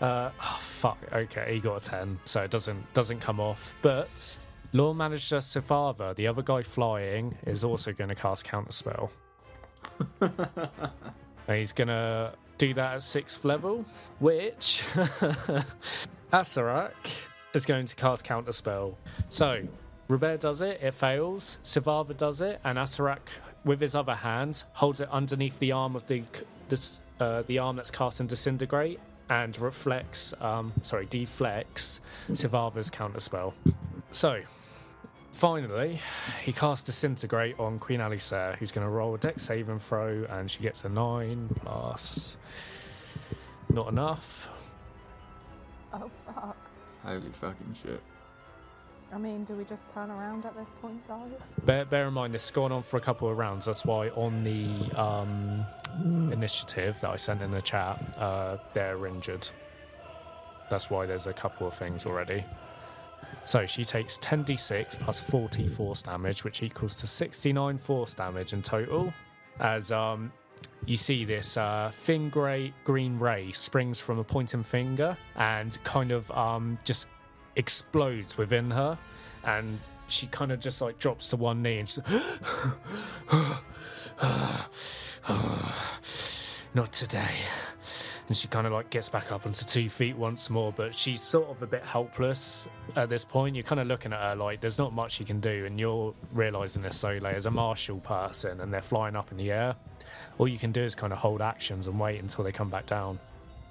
Uh, oh, fuck. Okay, he got a ten, so it doesn't doesn't come off. But Law Manager Sifava, the other guy flying, is also going to cast counterspell. and he's going to do that at sixth level, which Acererak is going to cast counterspell. So Robert does it, it fails. Sivava does it, and Acererak, with his other hand, holds it underneath the arm of the this, uh, the arm that's cast and disintegrate, and reflects, um, sorry, deflects Sivava's counterspell. So, finally, he casts disintegrate on Queen Alusair, who's going to roll a deck save and throw, and she gets a nine plus. Not enough. Oh, fuck. Holy fucking shit. I mean, do we just turn around at this point, guys? Bear, bear in mind, this has gone on for a couple of rounds. That's why on the um, initiative that I sent in the chat, uh, they're injured. That's why there's a couple of things already. So she takes 10d6 plus 40 force damage, which equals to 69 force damage in total. As um, you see this uh, thin grey green ray springs from a pointing finger and kind of um, just explodes within her, and she kind of just like drops to one knee and she's not today. and she kind of like gets back up onto two feet once more, but she's sort of a bit helpless at this point. You're kind of looking at her like there's not much you can do, and you're realizing this Soleil as a martial person, and they're flying up in the air. All you can do is kind of hold actions and wait until they come back down.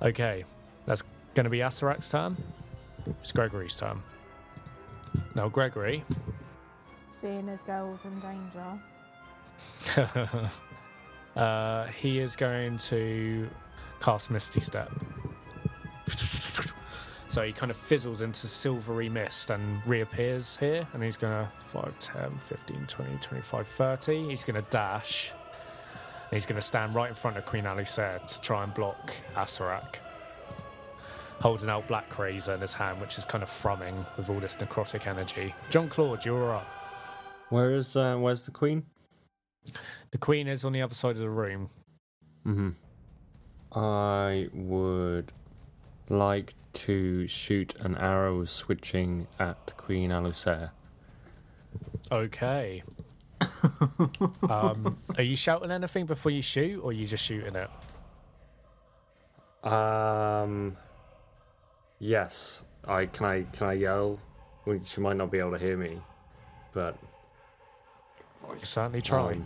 Okay, that's going to be Acererak's turn. It's Gregory's turn. Now, Gregory, Seeing his girl's in danger. uh, he is going to cast Misty Step. So he kind of fizzles into silvery mist and reappears here. And he's going to 5, 10, 15, 20, 25, 30. He's going to dash. And he's going to stand right in front of Queen Alusair to try and block Acererak. Holding out Blackrazor in his hand, which is kind of thrumming with all this necrotic energy. John Claude, you're up. Where is uh, where's the queen? The Queen is on the other side of the room. Mm-hmm. I would like to shoot an arrow switching at Queen Alusair. Okay. um, are you shouting anything before you shoot, or are you just shooting it? Um. Yes. I can I can I yell? Well, she might not be able to hear me, but certainly try. um,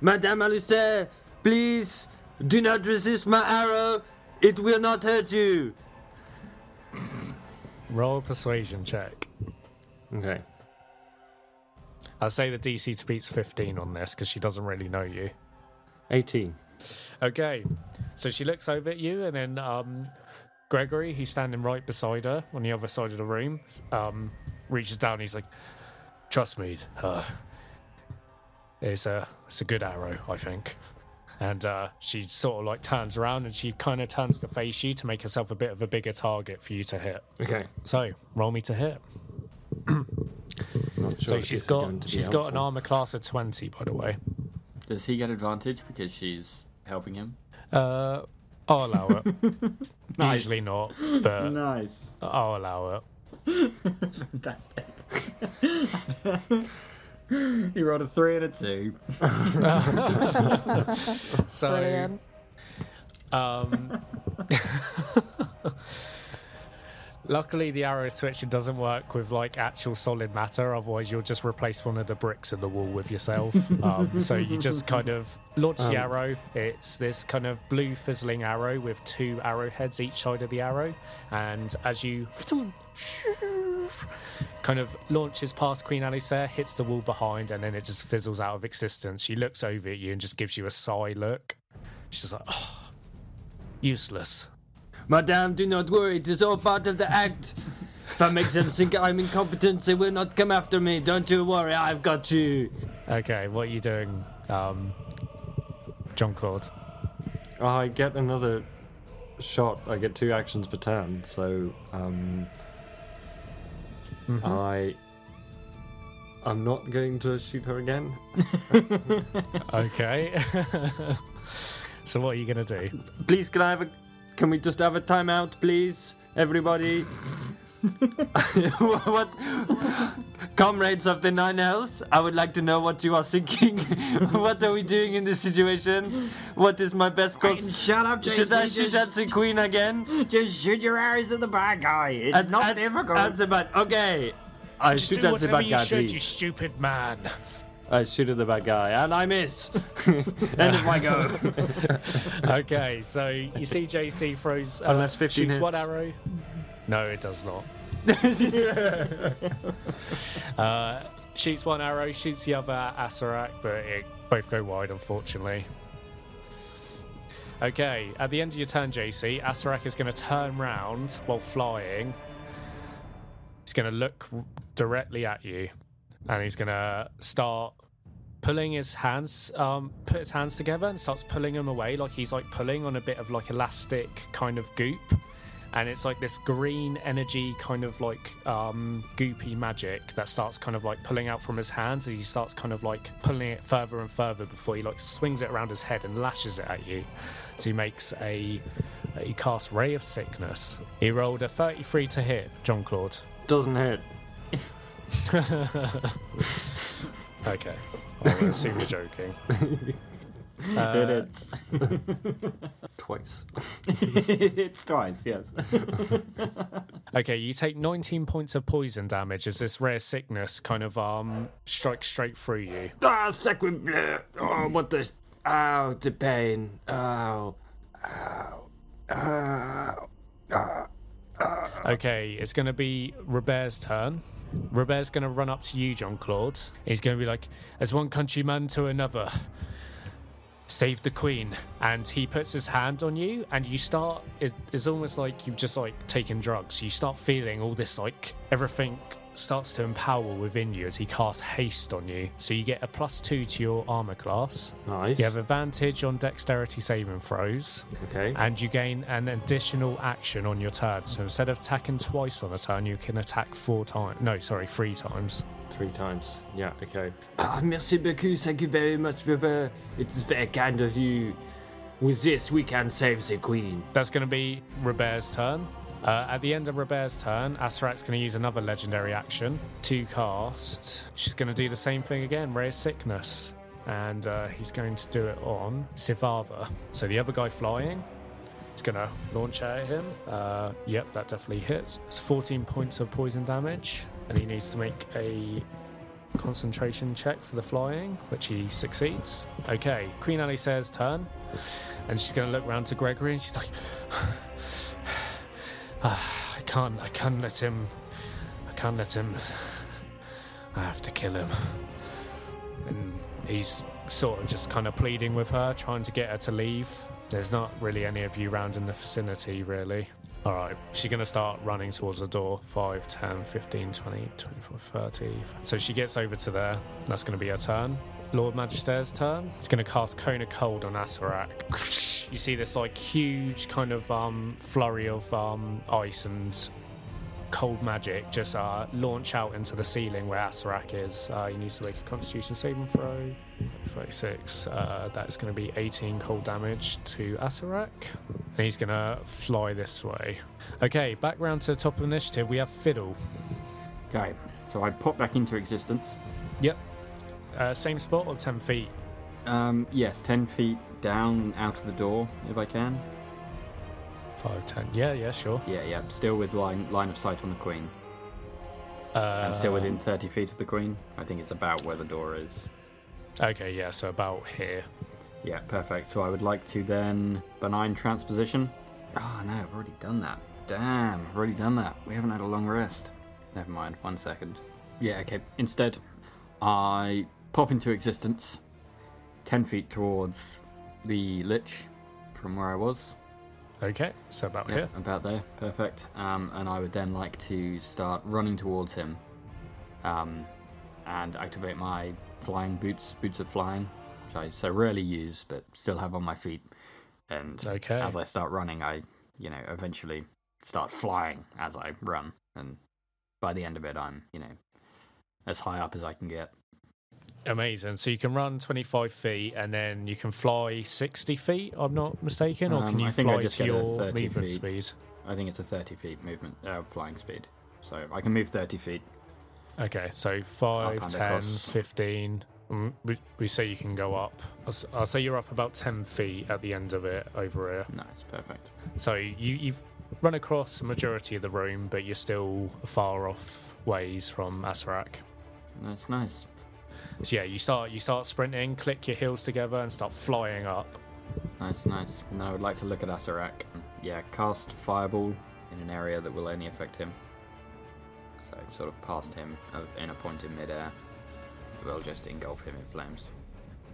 Madame Alusair, please do not resist my arrow. It will not hurt you. Roll a persuasion check. okay. I'll say the DC to beat's 15 on this because she doesn't really know you. 18. Okay, so she looks over at you, and then um, Gregory, who's standing right beside her on the other side of the room, um, reaches down. He's like, "Trust me, uh, it's a it's a good arrow, I think." And uh, she sort of like turns around and she kind of turns to face you to make herself a bit of a bigger target for you to hit. Okay. So roll me to hit. Not sure so if she's this is going got to be she's got an armor class of 20, by the way. Does he get advantage because she's helping him? Uh, I'll allow it. Nice. Usually not, but Nice. I'll allow it. Fantastic. he rolled a three and a two. So, Brilliant. um, luckily the arrow switcher doesn't work with like actual solid matter. Otherwise, you'll just replace one of the bricks in the wall with yourself. Um, so you just kind of launch the Um. arrow. It's this kind of blue fizzling arrow with two arrowheads each side of the arrow, and as you kind of launches past Queen Alusair, hits the wall behind, and then it just fizzles out of existence. She looks over at you and just gives you a sigh look. She's like, oh, useless. Madame, do not worry. It is all part of the act. If I make them think I'm incompetent, they will not come after me. Don't you worry, I've got you. Okay, what are you doing, um, John Claude? I get another shot. I get two actions per turn, so um, Mhm. I I'm not going to shoot her again. Okay. so what are you gonna do? Please, can I have a? Can we just have a timeout, please, everybody? what, comrades of the Nine Hells? I would like to know what you are thinking. what are we doing in this situation? What is my best course? Shut up, Jason. Should I shoot at the Queen again? Just shoot your arrows at the bad guy. It's At- not at- difficult. At the bad. Okay. I Just shoot do at the whatever bad you guy, should, you stupid man. I shoot at the bad guy, and I miss. End of my go. okay, so you see JC throws uh, Unless 15 shoots one arrow. No, it does not. uh, shoots one arrow, shoots the other at Acererak, but it both go wide, unfortunately. Okay, at the end of your turn, JC, Acererak is going to turn round while flying. He's going to look directly at you, and he's to start pulling his hands, um, put his hands together and starts pulling them away, like he's like pulling on a bit of like elastic kind of goop, and it's like this green energy kind of like um, goopy magic that starts kind of like pulling out from his hands, and he starts kind of like pulling it further and further before he like swings it around his head and lashes it at you. So he makes a he casts ray of sickness. He rolled a 33 to hit, John Claude. Doesn't hit. okay. I assume you're joking. it is. Twice. it's twice, yes. Okay, you take 19 points of poison damage as this rare sickness kind of um strikes straight through you. Ah, sacre bleu! Oh, what the? Ow, the pain. Ow, ow, ow. Okay, it's going to be Robert's turn. Robert's going to run up to you, John Claude. He's going to be like, as one countryman to another, save the queen. And he puts his hand on you, and you start, it, it's almost like you've just like taken drugs. You start feeling all this, like, everything starts to empower within you as he casts haste on you. So you get a plus two to your armor class. Nice. You have advantage on dexterity saving throws. Okay. and you gain an additional action on your turn. So instead of attacking twice on a turn, you can attack four times. No, sorry, three times. Three times. Yeah. Okay. Ah, merci beaucoup. Thank you very much, Baba. It's very kind of you. With this, we can save the queen. That's going to be Robert's turn. Uh, at the end of Robert's turn, Acererak's going to use another legendary action to cast. She's going to do the same thing again, Rare Sickness. And uh, he's going to do it on Sivava. So the other guy flying, he's going to launch at him. Uh, yep, that definitely hits. It's 14 points of poison damage. And he needs to make a concentration check for the flying, which he succeeds. Okay, Queen Alusair's turn. And she's going to look round to Gregory and she's like, "Ah, I can't, I can't let him, I can't let him, I have to kill him. And he's sort of just kind of pleading with her, trying to get her to leave. There's not really any of you around in the vicinity, really. All right, she's going to start running towards the door. 5, 10, 15, 20, 24, 30. So she gets over to there. That's going to be her turn. Lord Magister's turn. He's going to cast Cone of Cold on Acererak. You see this like huge kind of um, flurry of um, ice and cold magic just uh, launch out into the ceiling where Acererak is. Uh, he needs to make a Constitution saving throw. 36. Uh, that is going to be 18 cold damage to Acererak. And he's going to fly this way. Okay, back round to the top of initiative. We have Fiddle. Okay, so I pop back into existence. Yep. Uh, same spot or 10 feet? Um, yes, 10 feet down out of the door, if I can. 5, 10. Yeah, yeah, sure. Yeah, yeah, still with line line of sight on the queen. Uh, And still within 30 feet of the queen. I think it's about where the door is. Okay, yeah, so about here. Yeah, perfect. So I would like to then benign transposition. Oh no, I've already done that. Damn, I've already done that. We haven't had a long rest. Never mind, one second. Yeah, okay. Instead, I pop into existence 10 feet towards the lich from where I was. Okay, so about Yeah, here. about there. Perfect. Um, and I would then like to start running towards him um, and activate my flying boots, boots of flying, which I so rarely use but still have on my feet. And Okay. as I start running, I, you know, eventually start flying as I run. And by the end of it, I'm, you know, as high up as I can get. Amazing. So you can run 25 feet and then you can fly 60 feet, I'm not mistaken, or can Um, you think I fly to your movement feet. speed? I think it's a 30 feet movement, uh, flying speed. So I can move 30 feet. Okay, so 5, 10, cross. 15. Mm, We, we say you can go up. I'll, I'll say you're up about 10 feet at the end of it over here. Nice, perfect. So you, you've run across the majority of the room, but you're still far off ways from Acererak. That's nice. So yeah, you start you start sprinting, click your heels together, and start flying up. Nice, nice. And I would like to look at Acererak. Yeah, cast Fireball in an area that will only affect him. So, sort of past him uh, in a point in midair. We'll just engulf him in flames.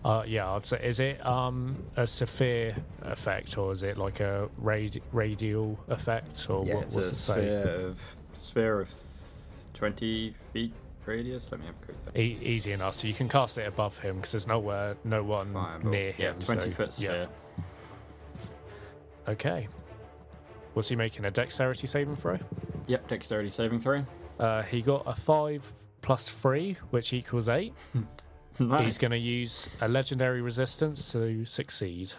Uh, yeah, I'd say is it um a sphere effect or is it like a radi- radial effect or yeah, what, what's a it say? sphere of, sphere of 20 feet radius. Let me have a quick. E- easy enough. So you can cast it above him because there's nowhere, no one near Yeah, 20 so, foot sphere. Yeah. Okay. Was he making a dexterity saving throw? Yep, dexterity saving throw. Uh, he got a five plus three, which equals eight. nice. He's going to use a legendary resistance to succeed.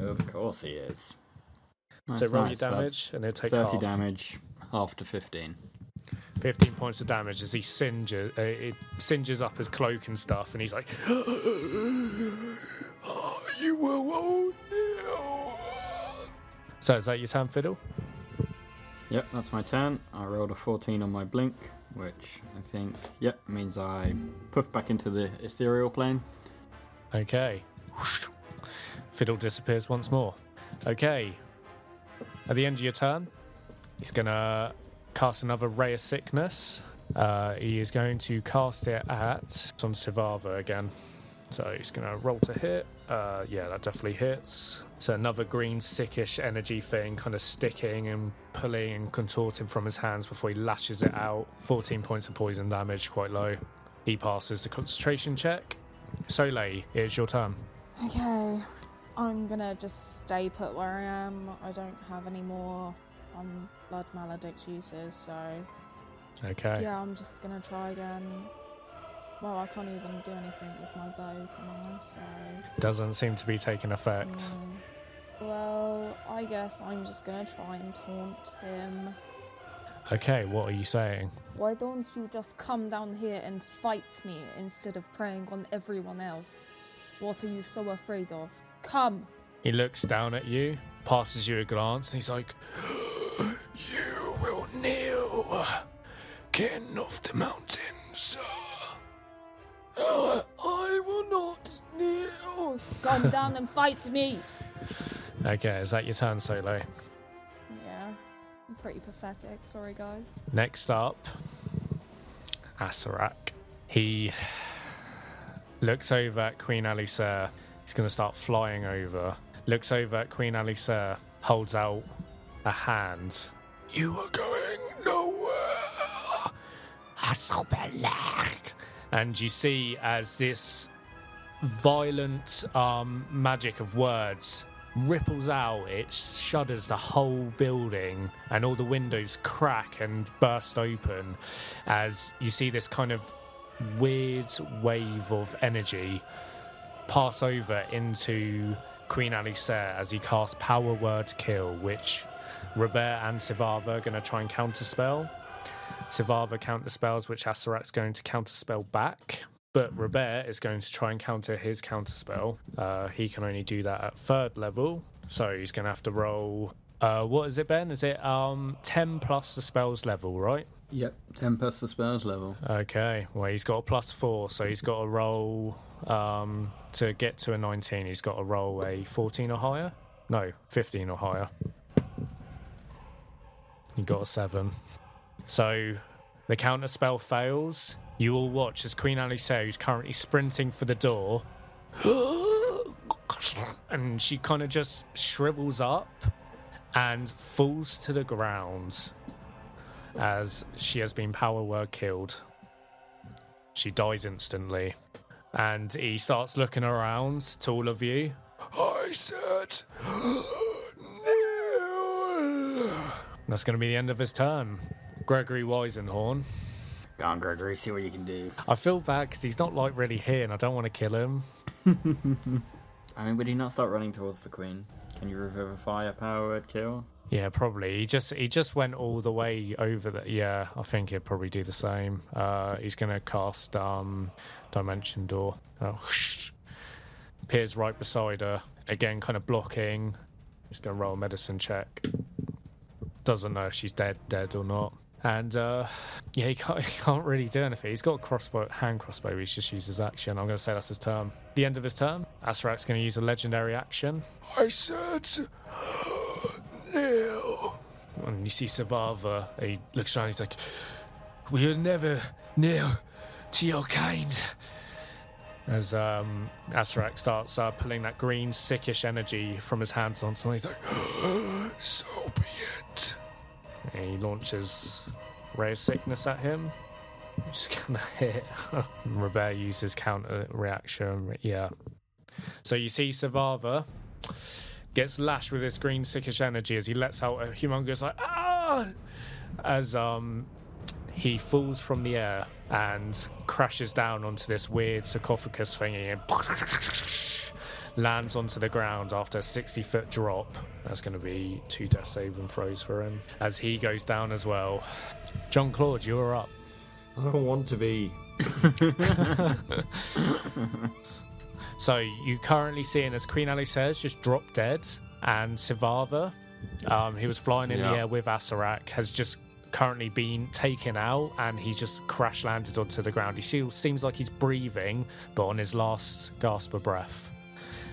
Of course he is. so That's roll nice. your That's damage, and it'll take 30 half. damage, half to 15. 15 points of damage as he singes, uh, it singes up his cloak and stuff, and he's like, "Oh, You won't So is that your turn, Fiddle? Yep, that's my turn. I rolled a 14 on my blink, which I think, yep, means I puff back into the ethereal plane. Okay. Fiddle disappears once more. Okay. At the end of your turn, he's gonna cast another ray of sickness. Uh, he is going to cast it at on Sivava again. So he's gonna roll to hit. Uh, yeah, that definitely hits. So another green sickish energy thing, kind of sticking and pulling and contorting from his hands before he lashes it out. 14 points of poison damage, quite low. He passes the concentration check. Soleil, it's your turn. Okay, I'm gonna just stay put where I am. I don't have any more um, blood maledict uses, so Okay. yeah, I'm just gonna try again. Well, I can't even do anything with my bow, can I? So. Doesn't seem to be taking effect. Well, I guess I'm just gonna try and taunt him. Okay, what are you saying? Why don't you just come down here and fight me instead of preying on everyone else? What are you so afraid of? Come! He looks down at you, passes you a glance, and he's like, You will kneel, king of the mountains. Sir. Oh, I will not kneel. Come down and fight me! Okay, is that your turn, Solo? Yeah, I'm pretty pathetic. Sorry, guys. Next up, Acererak. He looks over at Queen Alusair. He's going to start flying over. Looks over at Queen Alusair, holds out a hand. You are going nowhere. Hasselbelag. And you see as this violent um, magic of words ripples out, it shudders the whole building, and all the windows crack and burst open as you see this kind of weird wave of energy pass over into Queen Alusair as he casts Power Word Kill, which Robert and Sivava are going to try and counterspell. Sivava counterspells, which Acererak's going to counterspell back. But Robert is going to try and counter his counterspell. Uh, he can only do that at third level, so he's going to have to roll. Uh, what is it, Ben? Is it um ten plus the spell's level, right? Yep, 10 plus the spells level. Okay. Well, he's got a plus four, so he's got to roll um to get to a nineteen. He's got to roll a fourteen or higher. No, fifteen or higher. He got a seven. So the counter spell fails. You all watch as Queen Alusair, who's currently sprinting for the door, and she kind of just shrivels up and falls to the ground as she has been power word killed. She dies instantly. And he starts looking around to all of you. I said. That's going to be the end of his turn. Gregory Weisenhorn. Go on, Gregory, see what you can do. I feel bad because he's not like really here and I don't want to kill him. I mean, would he not start running towards the queen? Can you revivify a power word kill? Yeah, probably. He just he just went all the way over the yeah, I think he'd probably do the same. Uh he's gonna cast um Dimension Door. Oh, appears right beside her. Again, kind of blocking. He's gonna roll a medicine check. Doesn't know if she's dead, dead or not. And uh yeah, he can't, he can't really do anything. He's got a crossbow, hand crossbow. He's just used his action. I'm going to say that's his turn. The end of his turn, Acererak's going to use a legendary action. I said no. And you see Savava. He looks around. He's like, "We'll never kneel to your kind." As um, Acererak starts uh, pulling that green, sickish energy from his hands on someone, he's like, "So be it." And he launches Ray of Sickness at him. Just gonna hit. Robert uses counter reaction. Yeah. So you see Savava gets lashed with this green sickish energy as he lets out a humongous like ah as um he falls from the air and crashes down onto this weird sarcophagus thingy and lands onto the ground after a 60 foot drop. That's going to be two death saving throws for him as he goes down as well. John Claude, you're up. I don't want to be. So you currently seeing as Queen Alusair's just drop dead, and Sivava, um, who was flying in the air with Acererak, has just currently been taken out, and he's just crash landed onto the ground. He seems like he's breathing, but on his last gasp of breath.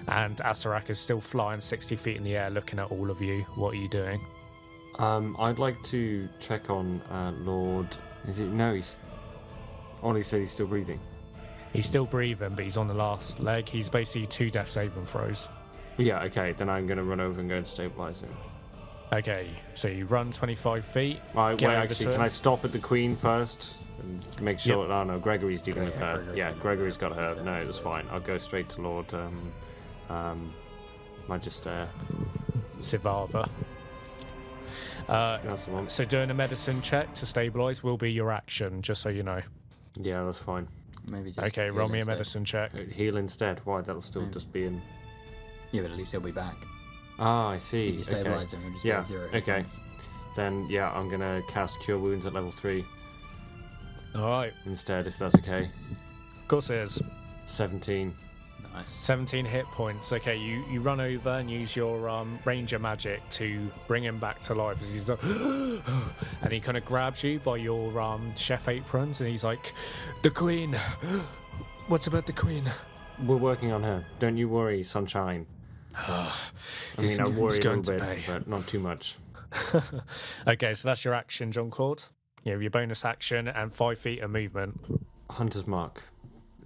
And Acererak is still flying 60 feet in the air, looking at all of you. What are you doing? Um, I'd like to check on uh, Lord. Is it? No, he's. Ollie said he's still breathing. He's still breathing, but he's on the last leg. He's basically two death saving throws. Yeah, okay, then I'm gonna run over and go and stabilize him. Okay, so you run 25 feet. Right, wait, actually, can. I stop at the Queen first and make sure? Oh no, Gregory's dealing with her. Gregory's yeah, Gregory's got her. No, that's fine. I'll go straight to Lord um, um, Magister. Sivava. Uh, That's the one. so doing a medicine check to stabilize will be your action, just so you know. Yeah, that's fine. Maybe just Okay, roll me a medicine check. Uh, Heal instead. Why? That'll still just be in. Yeah, but at least he'll be back. Ah, I If see. you Okay. stabilize him, just Yeah, zero. okay. Then yeah, I'm gonna cast Cure Wounds at level three All right, instead, if that's okay. of course it is. Seventeen. Nice. 17 hit points. Okay, you, you run over and use your um, ranger magic to bring him back to life as he's like, and he kind of grabs you by your um, chef aprons and he's like, the queen. What's about the queen? We're working on her. Don't you worry, Sunshine. I mean, I he's worry a going little to bit, pay. but not too much. okay, so that's your action, John Claude. You have your bonus action and five feet of movement. Hunter's Mark,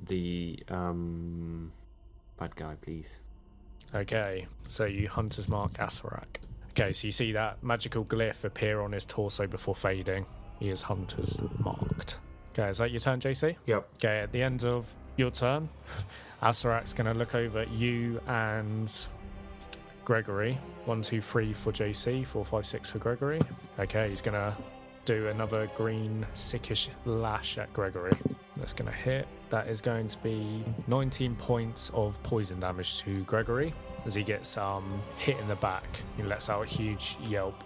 the um, bad guy, please. Okay, so you Hunter's Mark Acererak. Okay, so you see that magical glyph appear on his torso before fading. He is Hunter's Marked. Okay, is that your turn, JC? Yep. Okay, at the end of your turn, Acererak's going to look over at you and Gregory. One, two, three for JC, four, five, six for Gregory. Okay, he's to do another green sickish lash at Gregory. That's to hit. That is going to be 19 points of poison damage to Gregory as he gets um, hit in the back. He lets out a huge yelp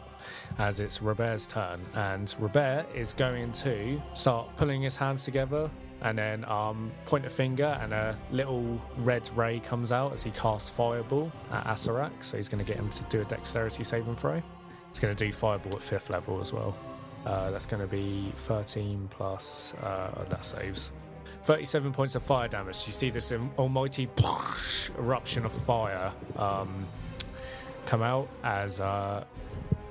as it's Robert's turn, and Robert is going to start pulling his hands together and then um, point a finger, and a little red ray comes out as he casts Fireball at Acererak. So he's going to get him to do a Dexterity saving throw. He's going to do Fireball at fifth level as well. Uh, that's going to be 13 plus uh, that saves. 37 points of fire damage. You see this almighty eruption of fire um, come out as uh,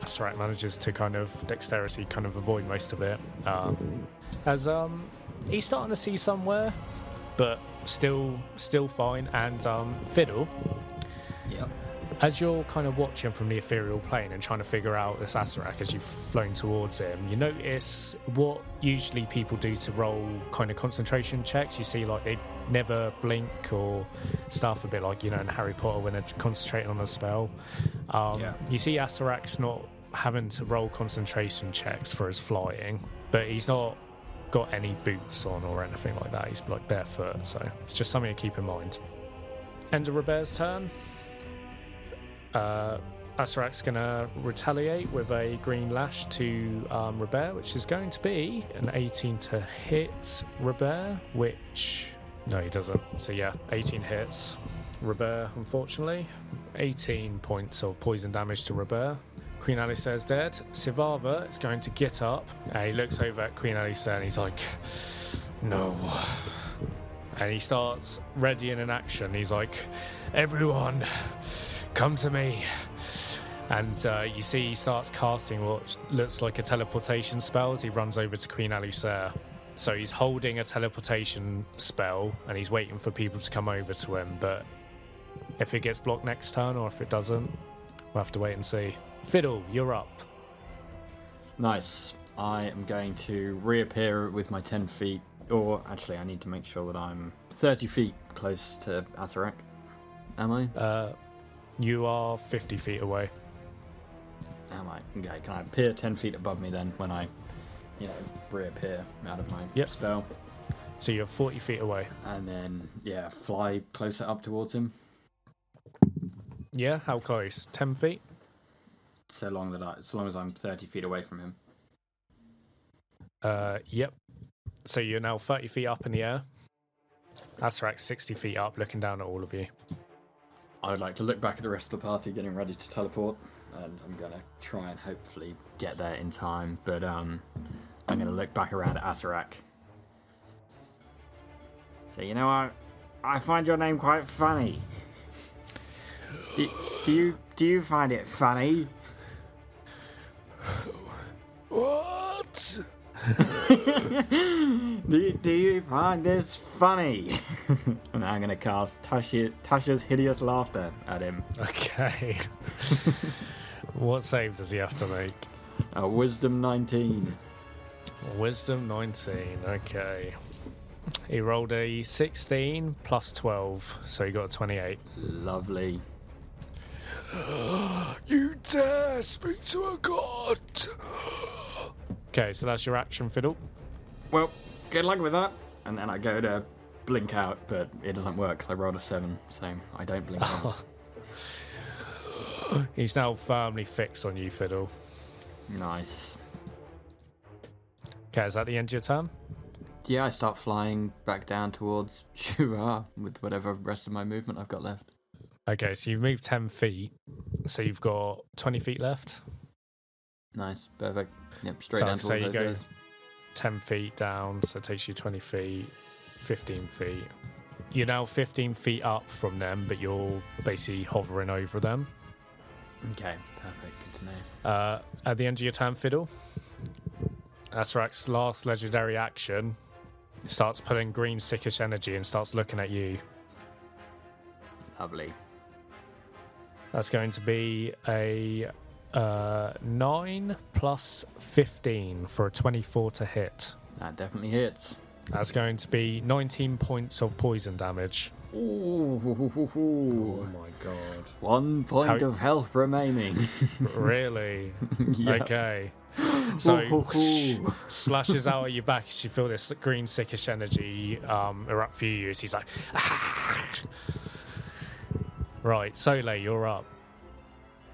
Acererak manages to kind of dexterity kind of avoid most of it. Um, as um, he's starting to see somewhere, but still still fine. And um, Fiddle, Yep. as you're kind of watching from the ethereal plane and trying to figure out this Acererak as you've flown towards him, you notice what usually people do to roll kind of concentration checks. You see, like, they never blink or stuff, a bit like, you know, in Harry Potter when they're concentrating on a spell. Um, Yeah. You see, Acererak's not having to roll concentration checks for his flying, but he's not got any boots on or anything like that. He's like barefoot, so it's just something to keep in mind. End of Robert's turn. Uh, Acererak's going to retaliate with a green lash to um, Robert, which is going to be an 18 to hit Robert, which. No, he doesn't. So, yeah, 18 hits. Robert, unfortunately. 18 points of poison damage to Robert. Queen Alusair is dead. Sivava is going to get up. Uh, he looks over at Queen Alusair and he's like, No. And he starts readying an action. He's like, Everyone, come to me. And uh, you see he starts casting what looks like a teleportation spell as he runs over to Queen Alusair. So he's holding a teleportation spell and he's waiting for people to come over to him. But if it gets blocked next turn or if it doesn't, we'll have to wait and see. Fiddle, you're up. Nice. I am going to reappear with my 10 feet, or actually, I need to make sure that I'm 30 feet close to Acererak. Am I? Uh, you are 50 feet away. Am I? Okay, can I appear 10 feet above me then when I, you know, reappear out of my Yep. spell? So you're 40 feet away. And then, yeah, fly closer up towards him Yeah, how close? 10 feet? So long that I, so long as I'm 30 feet away from him. Uh, yep. So you're now 30 feet up in the air. Acererak 60 feet up, looking down at all of you. I would like to look back at the rest of the party getting ready to teleport, and I'm gonna try and hopefully get there in time. But um, I'm gonna look back around at Acererak. So you know, what? I find your name quite funny. Do, do you do you find it funny? What? do, you, do you find this funny? and I'm gonna cast Tasha, Tasha's hideous laughter at him. Okay. what save does he have to make? Uh, wisdom 19. Wisdom 19. Okay. He rolled a 16 plus 12, so he got a 28. Lovely. You dare speak to a god! Okay, so that's your action, Fiddle. Well, good luck with that. And then I go to blink out, but it doesn't work because I rolled a 7, so I don't blink out. He's now firmly fixed on you, Fiddle. nice. Okay, is that the end of your turn? Yeah, I start flying back down towards Shura with whatever rest of my movement I've got left. Okay, so you've moved 10 feet, so you've got 20 feet left. Nice, perfect. Yep, straight So, down so towards you go guys. 10 feet down, so it takes you 20 feet, 15 feet. You're now 15 feet up from them, but you're basically hovering over them. Okay, perfect. Good to know. Uh, at the end of your turn, Fiddle, Acererak's last legendary action starts pulling green sickish energy and starts looking at you. Lovely. That's going to be a uh, 9 plus 15 for a 24 to hit. That definitely hits. That's going to be 19 points of poison damage. Ooh, Oh my god. one point How- of health remaining. really? yeah. Okay. So Ooh. slashes out at your back as you feel this green sickish energy um, erupt through you. As he's like, right, Soleil, you're up.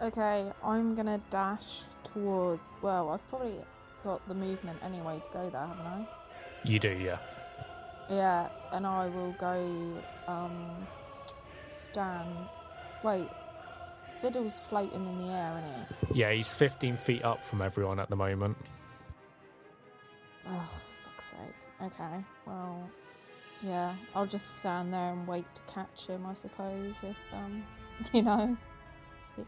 Okay, I'm gonna dash toward. Well, I've probably got the movement anyway to go there, haven't I? You do, yeah. Yeah, and I will go. Um, stand. Wait, Fiddle's floating in the air, isn't he? Yeah, he's 15 feet up from everyone at the moment. Oh, fuck's sake. Okay, well, yeah, I'll just stand there and wait to catch him, I suppose, if, um, you know, he,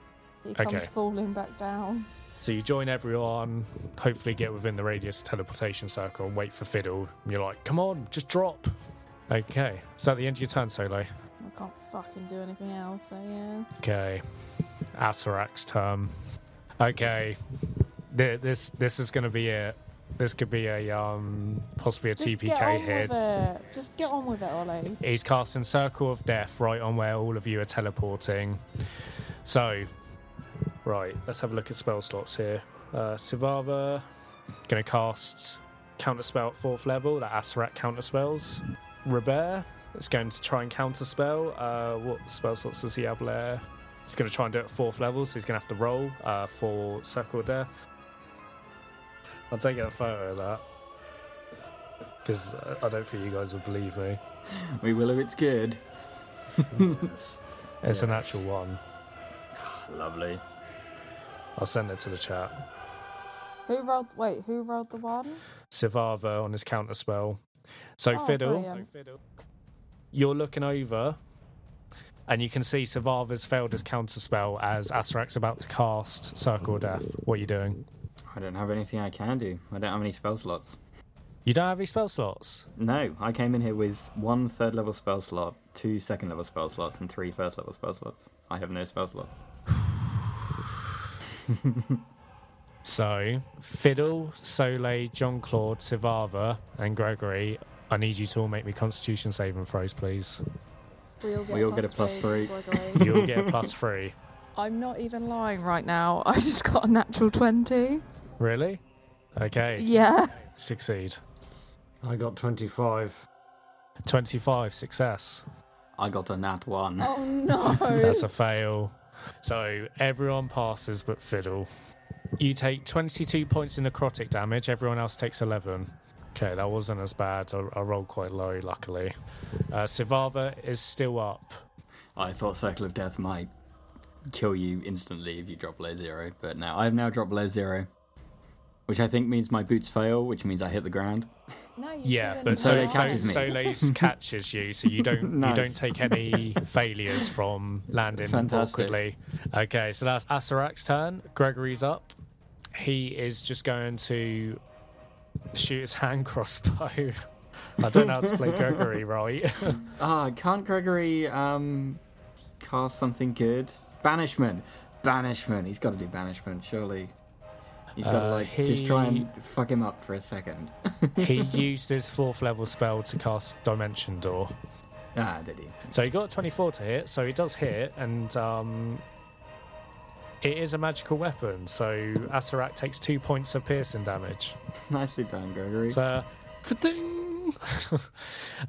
he comes Okay. falling back down. So you join everyone, hopefully get within the radius teleportation circle and wait for Fiddle. You're like, come on, just drop. Okay, is that the end of your turn, Soleil? I can't fucking do anything else, so yeah. Okay, Acererak's turn. Okay, this this is going to be it. This could be a um possibly a Just get TPK on hit. with it. Just get on with it, Ollie. He's casting Circle of Death right on where all of you are teleporting. So, right, let's have a look at spell slots here. Uh, Sivava, going to cast Counter Spell at fourth level, that Acererak counter spells. Robert is going to try and counter spell. Uh, what spell slots does he have there? He's going to try and do it at fourth level, so he's going to have to roll uh, for Circle of Death. I'll take a photo of that. Because uh, I don't think you guys will believe me. We will if it's good. Yes. It's an actual one. Lovely. I'll send it to the chat. Who rolled? Wait, who rolled the one? Sivava on his counter spell. So Oh, Fiddle, brilliant. you're looking over, and you can see Sivava's failed his counter spell as Acererak's about to cast Circle of Death. What are you doing? I don't have anything I can do. I don't have any spell slots. You don't have any spell slots. No, I came in here with one third level spell slot, two second level spell slots, and three first level spell slots. I have no spell slots. So Fiddle, Soleil, John Claude, Sivava, and Gregory. I need you to all make me Constitution saving throws, please. We all get, We a all get a plus three. Gregory. You'll get a plus three. I'm not even lying right now. I just got a natural 20. Really? Okay. Yeah. Succeed. I got 25. 25 success. I got a nat one. Oh no. That's a fail. So everyone passes but Fiddle. You take 22 points in necrotic damage, everyone else takes 11. Okay, that wasn't as bad. I, I rolled quite low, luckily. Uh, Sivava is still up. I thought Circle of Death might kill you instantly if you drop below zero, but now I've now dropped below zero, which I think means my boots fail, which means I hit the ground. No, Yeah, but So so, so catches me. Solis catches you, so you don't you don't take any failures from landing Fantastic. awkwardly. Okay, so that's Acererak's turn. Gregory's up. He is just going to shoot his hand crossbow. I don't know how to play Gregory right. Ah, can't Gregory um cast something good? Banishment, banishment. He's got to do banishment, surely. He's got to Uh, like just try and fuck him up for a second. he used his fourth level spell to cast Dimension Door. ah, did he? So he got a 24 to hit, so he does hit, and um, it is a magical weapon. So Acererak takes two points of piercing damage. Nicely done, Gregory. So, ding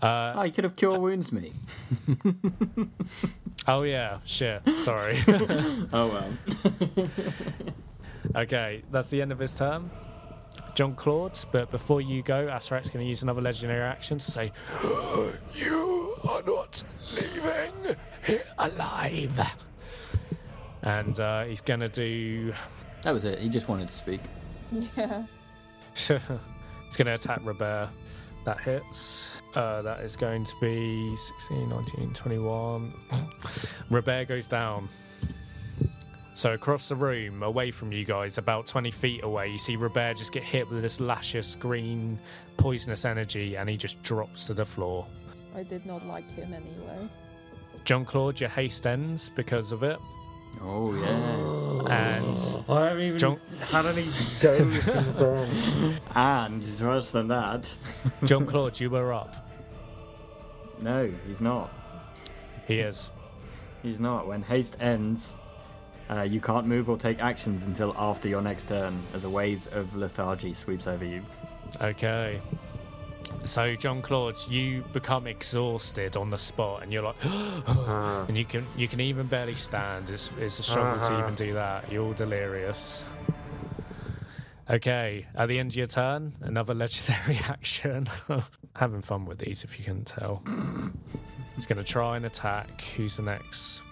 uh, oh, you could have cure wounds me. oh yeah, shit. Sorry. Oh well. Okay, that's the end of his turn. John Claude, but before you go, Acererak's going to use another legendary action to say, "You are not leaving here alive." And uh, he's going to do that was it. He just wanted to speak. Yeah. it's going to attack Robert. That hits. Uh, that is going to be 16, 19, 21. Robert goes down. So across the room, away from you guys, about 20 feet away, you see Robert just get hit with this luscious green poisonous energy and he just drops to the floor. I did not like him anyway. John Claude, your haste ends because of it. Oh yeah. And I haven't even John- had any goes since then. And it's worse than that. John Claude, you were up. No, he's not. He is. He's not. When haste ends, uh, you can't move or take actions until after your next turn, as a wave of lethargy sweeps over you. Okay. So, John Claude, you become exhausted on the spot, and you're like, Uh, and you can you can even barely stand. It's, it's a struggle to Uh-huh. even do that. You're all delirious. Okay, at the end of your turn, another legendary action. Having fun with these, if you couldn't tell. He's going to try and attack. Who's the next?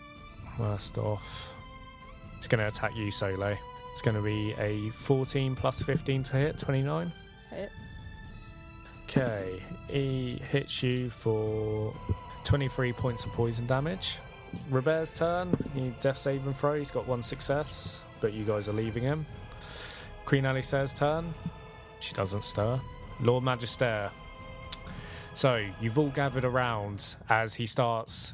Worst off. He's going to attack you, Solo. It's going to be a 14 plus 15 to hit, 29. Hits. Okay, he hits you for 23 points of poison damage. Robert's turn. He death save and throw. He's got one success, but you guys are leaving him. Queen Alusair's turn. She doesn't stir. Lord Magister. So you've all gathered around as he starts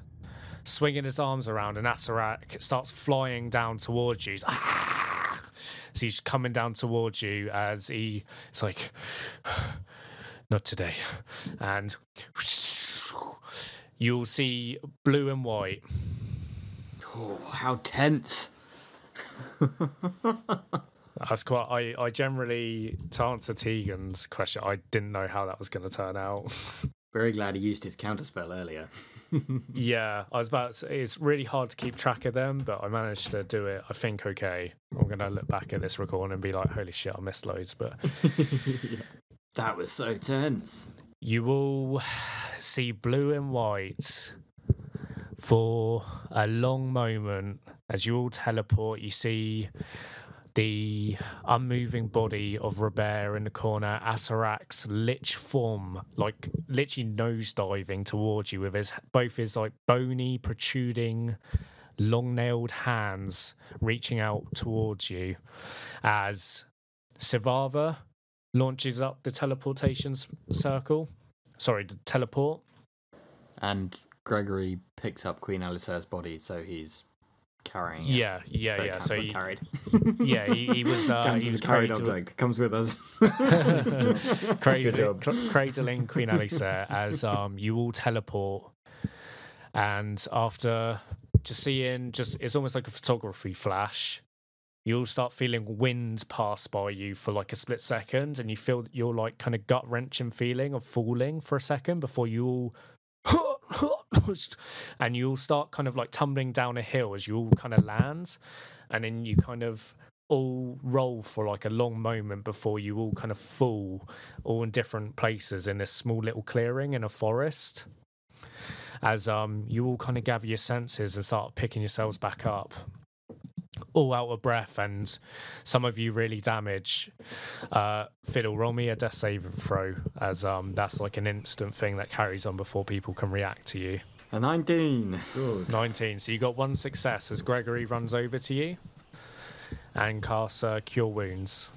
swinging his arms around, and Acererak starts flying down towards you. He's, "Ah!" So he's coming down towards you as he. It's like not today. And you'll see blue and white. Oh, how tense! That's quite. I, I generally, to answer Tegan's question, I didn't know how that was going to turn out. Very glad he used his counterspell earlier. Yeah, I was about to say, it's really hard to keep track of them, but I managed to do it, I think, okay. I'm going to look back at this recording and be like, holy shit, I missed loads. But That was so tense. you will see blue and white for a long moment as you all teleport. You see the unmoving body of Robert in the corner, Acererak's lich form, like literally nose diving towards you with his both his like bony, protruding, long nailed hands reaching out towards you as Sivava launches up the teleportation circle. Sorry, the teleport. And Gregory picks up Queen Alusair's body, so he's carrying it. Yeah, yeah, So yeah. So he, carried. yeah, he, he was uh, he was carried cradled- object. Comes with us. cradling, job. cr- cradling Queen Alusair as um, you all teleport, and after just seeing, just it's almost like a photography flash. You all start feeling wind pass by you for like a split second, and you feel your like kind of gut wrenching feeling of falling for a second before you all. And you all start kind of like tumbling down a hill as you all kind of land, and then you kind of all roll for like a long moment before you all kind of fall all in different places in this small little clearing in a forest. As um you all kind of gather your senses and start picking yourselves back up all out of breath and some of you really damage uh fiddle roll me a death saving throw as um that's like an instant thing that carries on before people can react to you. A 19. Good. 19 so you got one success as gregory runs over to you and casts uh, cure wounds.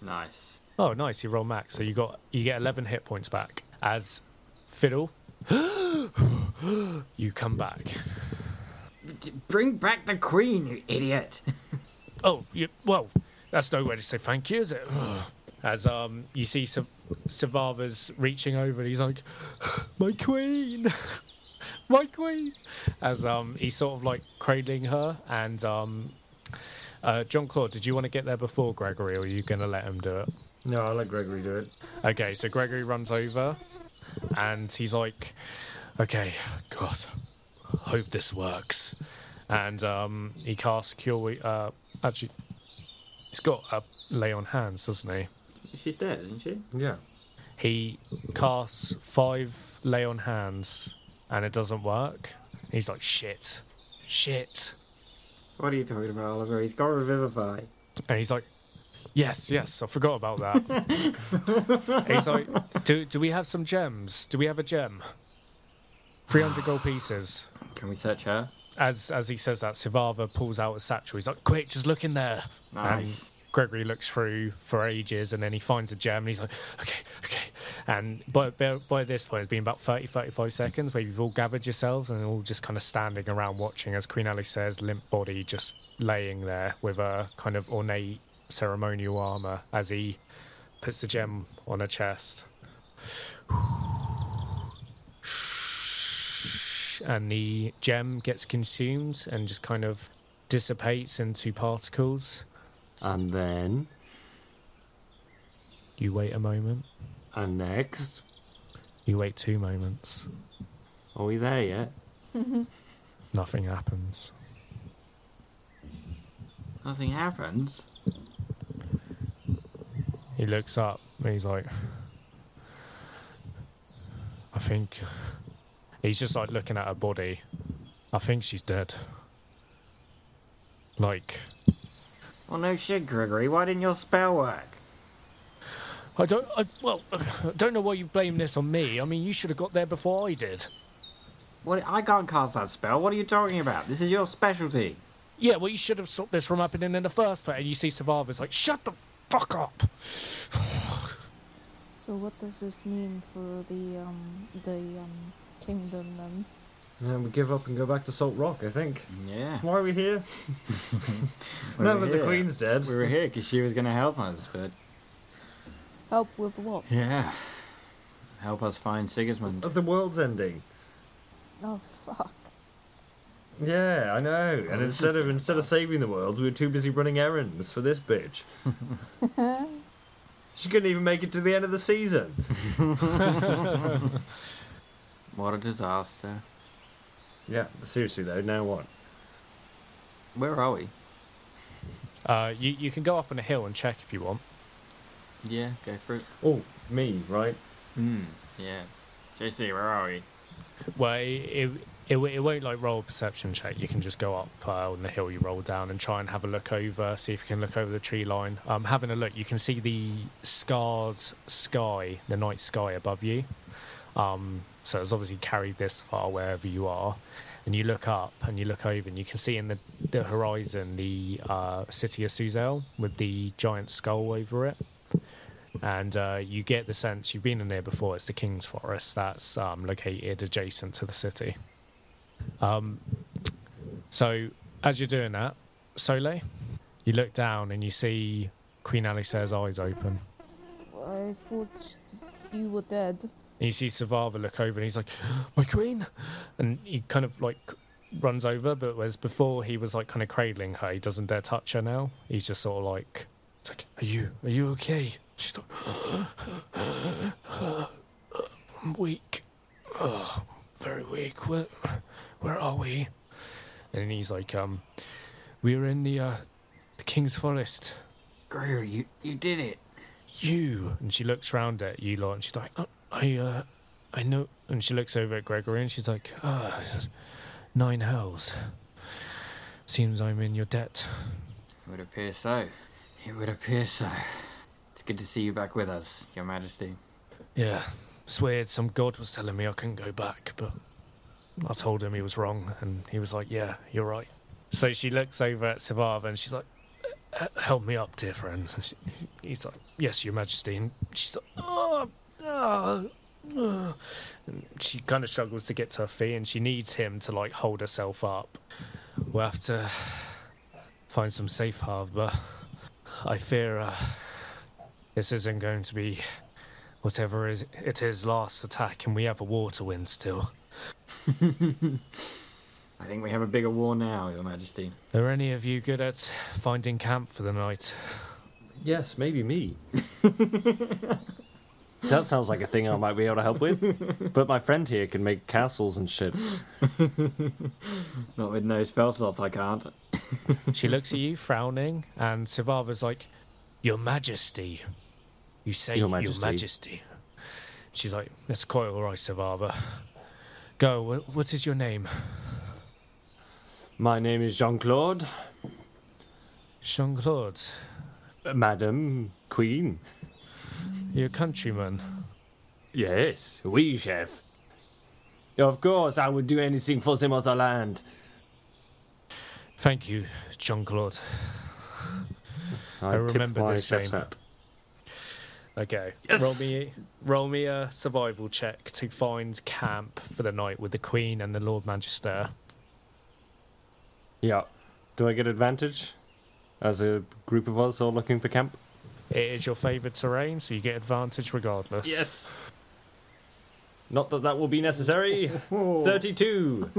Nice. oh nice. You roll max. So you got you get 11 hit points back. As fiddle you come back Bring back the queen, you idiot. Oh, you, well, that's no way to say thank you, is it? As um, you see Sav- Savava's reaching over, and he's like, "My queen, my queen." As um, he's sort of like cradling her, and um, uh, John Claude, did you want to get there before Gregory, or are you going to let him do it? No, I'll let Gregory do it. Okay, so Gregory runs over, and he's like, "Okay, God, hope this works." And um, he casts cure. Wo- Uh, actually, he's got a lay on hands, doesn't he? She's dead, isn't she? Yeah. He casts five lay on hands, and it doesn't work. He's like, "Shit, shit," What are you talking about, Oliver? He's got Revivify. and he's like. Yes, yes, I forgot about that. he's like, do, do we have some gems? Do we have a gem? 300 gold pieces. Can we search her? as as he says that, Sivava pulls out a satchel. He's like, "Quick, just look in there." And Nice. Gregory looks through for ages, and then he finds a gem, and he's like, "Okay, okay." And by by, by this point, it's been about 30, 35 seconds where you've all gathered yourselves and all just kind of standing around watching as Queen Alusair's, limp body just laying there with a kind of ornate ceremonial armor as he puts the gem on her chest. And the gem gets consumed and just kind of dissipates into particles. And then, You wait a moment. and next, You wait two moments. are we there yet? Nothing happens. Nothing happens. He looks up and he's like, I think. He's just like looking at her body. I think she's dead. Like, Well, no shit, Gregory. Why didn't your spell work? I don't. I, well, I don't know why you blame this on me. I mean, you should have got there before I did. What? I can't cast that spell. What are you talking about? This is your specialty. Yeah, well, you should have stopped this from happening in the first place. And you see Savava's like, shut the fuck up. So what does this mean for the um the um kingdom then? Yeah, we give up and go back to Salt Rock, I think. Yeah. Why are we here? We now were that the. Queen's dead. We were here because she was going to help us, but Help with what? yeah, help us find Sigismund. Of the world's ending. Oh fuck. Yeah, I know. And Oh, instead of instead of saving the world, we were too busy running errands for this bitch. she couldn't even make it to the end of the season. What a disaster. Yeah, seriously though, now what? Where are we? Uh, you, you can go up on a hill and check if you want. Yeah, go for it. Oh, me, right? Hmm. Yeah. JC, where are we? Well, it, it, it, it won't like roll a perception check. You can just go up uh, on the hill you roll down and try and have a look over, see if you can look over the tree line. Um, having a look, you can see the scarred sky, the night sky above you. Um, so it's obviously carried this far wherever you are. And you look up and you look over and you can see in the, the horizon the uh, city of Suzail with the giant skull over it. And uh, you get the sense you've been in there before. It's the King's Forest that's um, located adjacent to the city. Um, so as you're doing that, Soleil, you look down and you see Queen Alice's eyes open. I thought you were dead. And you see Savava look over and he's like, My queen! And he kind of like runs over, but whereas before he was like kind of cradling her, he doesn't dare touch her now. He's just sort of like, it's like Are you, are you okay? She's like, I'm weak. Oh, very weak. Where, where are we? And he's like, um, we're in the, uh, the King's Forest. Gregory, you, you did it. You. And she looks round at you lot and she's like, oh, I, uh, I know. And she looks over at Gregory and she's like, ah, nine hells. Seems I'm in your debt. It would appear so. It would appear so. It's good to see you back with us, Your Majesty. Yeah, it's weird. Some god was telling me I couldn't go back, but I told him he was wrong, and he was like, "Yeah, you're right." So she looks over at Savava and she's like, "Help me up, dear friends." And she- he's like, "Yes, Your Majesty." And she's like, "Oh, oh, oh." And she kind of struggles to get to her feet, and she needs him to like hold herself up. We'll have to find some safe harbor. I fear uh, this isn't going to be whatever is it is last attack, and we have a war to win still. I think we have a bigger war now, Your Majesty. Are any of you good at finding camp for the night? Yes, maybe me. that sounds like a thing I might be able to help with. But my friend here can make castles and shit. Not with no spell slots, I can't. She looks at you, frowning, and Sivava's like, Your Majesty. You say Your Your Majesty." Majesty. She's like, That's quite all right, Sivava. Go, what is your name? My name is Jean Claude. Jean Claude. Madam Queen. You're a countryman. Yes, we, chef. Of course, I would do anything for the motherland. Thank you, Jean Claude. I tip remember this name. hat. Okay. Yes! Roll me roll me a survival check to find camp for the night with the Queen and the Lord Magister. Yeah. Do I get advantage? As a group of us all looking for camp? It is your favourite terrain, so you get advantage regardless. Yes. Not that that will be necessary. 32.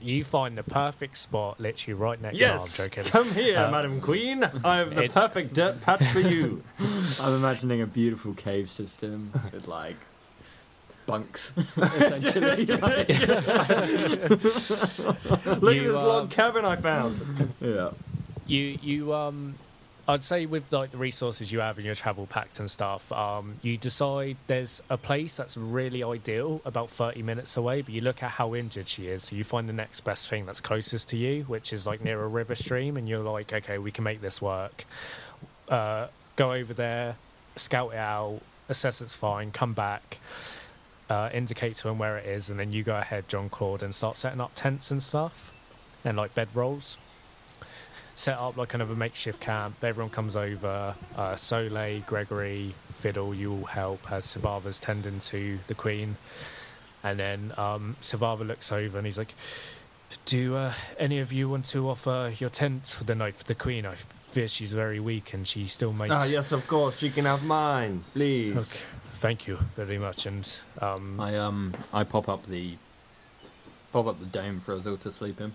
You find the perfect spot literally right next Yes. no, I'm joking. Come here, Uh, Madam Queen. I have the it- perfect dirt patch for you. I'm imagining a beautiful cave system with like bunks, essentially. Like, Look You, at this um, log cabin I found. yeah. You you um I'd say with like the resources you have in your travel packs and stuff, um, you decide there's a place that's really ideal, about thirty minutes away, but you look at how injured she is, so you find the next best thing that's closest to you, which is like near a river stream, and you're like, okay, we can make this work. Uh, go over there, scout it out, assess it's fine, come back, uh, indicate to him where it is, and then you go ahead, John Claude, and start setting up tents and stuff, and like bed rolls set up like kind of a makeshift camp. Everyone comes over. Uh, Soleil, Gregory, Fiddle, you all help as Savava's tending to the Queen. And then um, Savava looks over and he's like, Do uh, any of you want to offer your tent for the night for the Queen? I fear she's very weak and she still makes. Ah, yes, of course. She can have mine, please. Okay. Thank you very much. And um, I um I pop up the pop up the dome for us all to sleep in.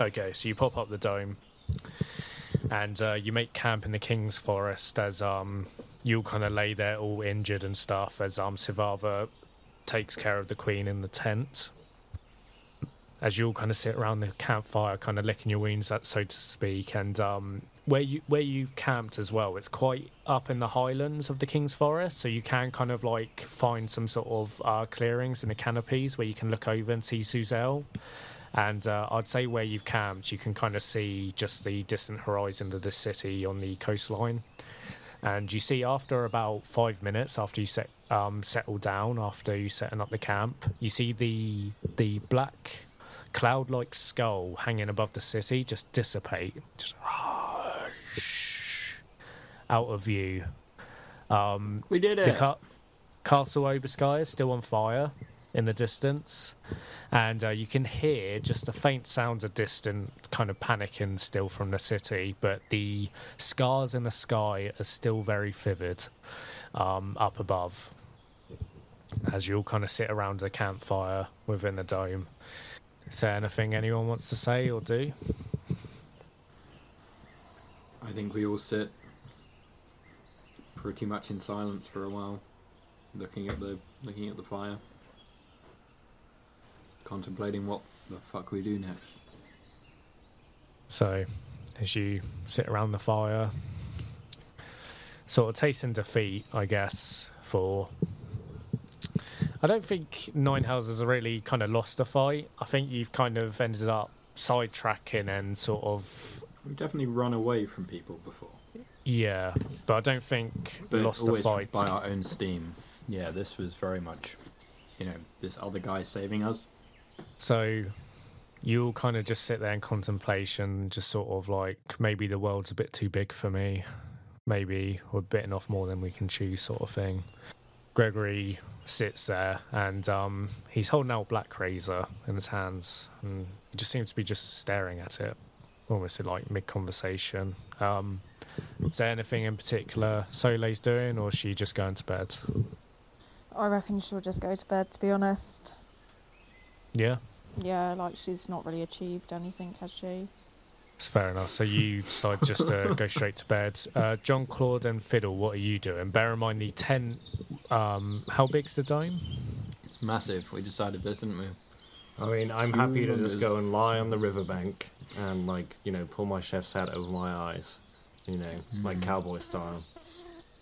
Okay, so you pop up the dome, and uh, you make camp in the King's Forest as um you kind of lay there all injured and stuff as um Sivava takes care of the Queen in the tent. As you all kind of sit around the campfire, kind of licking your wounds, so to speak, and um where you where you camped as well, it's quite up in the highlands of the King's Forest, so you can kind of like find some sort of uh, clearings in the canopies where you can look over and see Suzail. And uh, I'd say where you've camped, you can kind of see just the distant horizon of the city on the coastline. And you see after about five minutes after you set um, settle down, after you setting up the camp, you see the the black cloud-like skull hanging above the city just dissipate, just out of view. Um, We did the it. ca- castle Obarskyr is still on fire in the distance, and uh, you can hear just the faint sounds of distant kind of panicking still from the city, but the scars in the sky are still very vivid um, up above. As you all kind of sit around the campfire within the dome. Is there anything anyone wants to say or do? I think we all sit pretty much in silence for a while, looking at the looking at the fire, contemplating what the fuck we do next. So, as you sit around the fire, sort of tasting defeat, I guess. For I don't think Nine Hells has really kind of lost a fight. I think you've kind of ended up sidetracking and sort of We've definitely run away from people before, yeah, but I don't think but lost the fight. by our own steam. Yeah, this was very much, you know, this other guy saving us. So you'll kind of just sit there in contemplation, just sort of like maybe the world's a bit too big for me. Maybe we're bitten off more than we can chew, sort of thing. Gregory sits there and um, he's holding out a Blackrazor in his hands and he just seems to be just staring at it, almost like mid conversation. Um, is there anything in particular Soleil's doing or is she just going to bed? I reckon she'll just go to bed, to be honest. Yeah, Yeah, like she's not really achieved anything, has she? It's fair enough. So you decide just to go straight to bed. Uh, John Claude and Fiddle, what are you doing? Bear in mind the tent. Um, how big's the dome? Massive. We decided this, didn't we? I mean, I'm happy to just go and lie on the riverbank and, like, you know, pull my chef's hat over my eyes. You know, like Mm. cowboy style.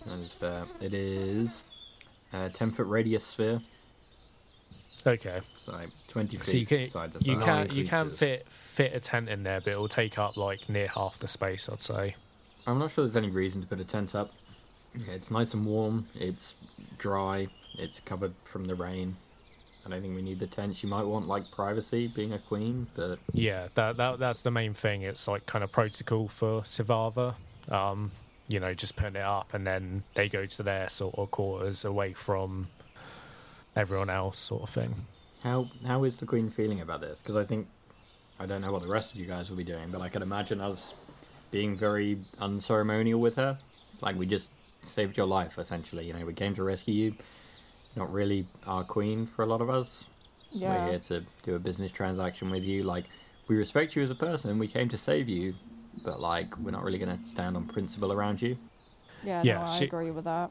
That is fair. It is a 10 foot radius sphere, Okay, so 20 feet so you can sides of you that. can you can fit fit a tent in there, but it will take up like near half the space. I'd say. I'm not sure there's any reason to put a tent up. It's nice and warm. It's dry. It's covered from the rain. I don't think we need the tent. You might want like privacy, being a queen, but Yeah, that, that that's the main thing. It's like kind of protocol for Sivava. Um, you know, just putting it up, and then they go to their sort of quarters away from everyone else, sort of thing. how how is the queen feeling about this? Because I think I don't know what the rest of you guys will be doing, but I could imagine us being very unceremonial with her. Like we just saved your life, essentially. You know, we came to rescue you. Not really our queen for a lot of us. Yeah. We're here to do a business transaction with you. Like, we respect you as a person. We came to save you, but like, we're not really gonna stand on principle around you. Yeah, Yeah, no, I she- agree with that.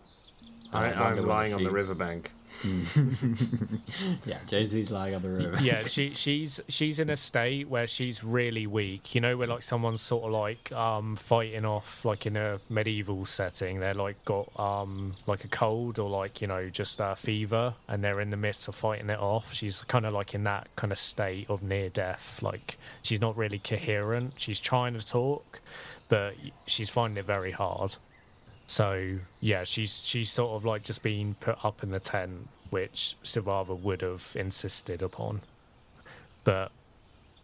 I, I wonder I'm lying on the riverbank. yeah, Jay Z's lying on the river. yeah, she she's she's in a state where she's really weak. You know, where like someone's sort of like um fighting off like in a medieval setting. They're like got um like a cold or like you know just a fever, and they're in the midst of fighting it off. She's kind of like in that kind of state of near death. Like she's not really coherent. She's trying to talk, but she's finding it very hard. So yeah, she's she's sort of like just being put up in the tent, which Sivava would have insisted upon. But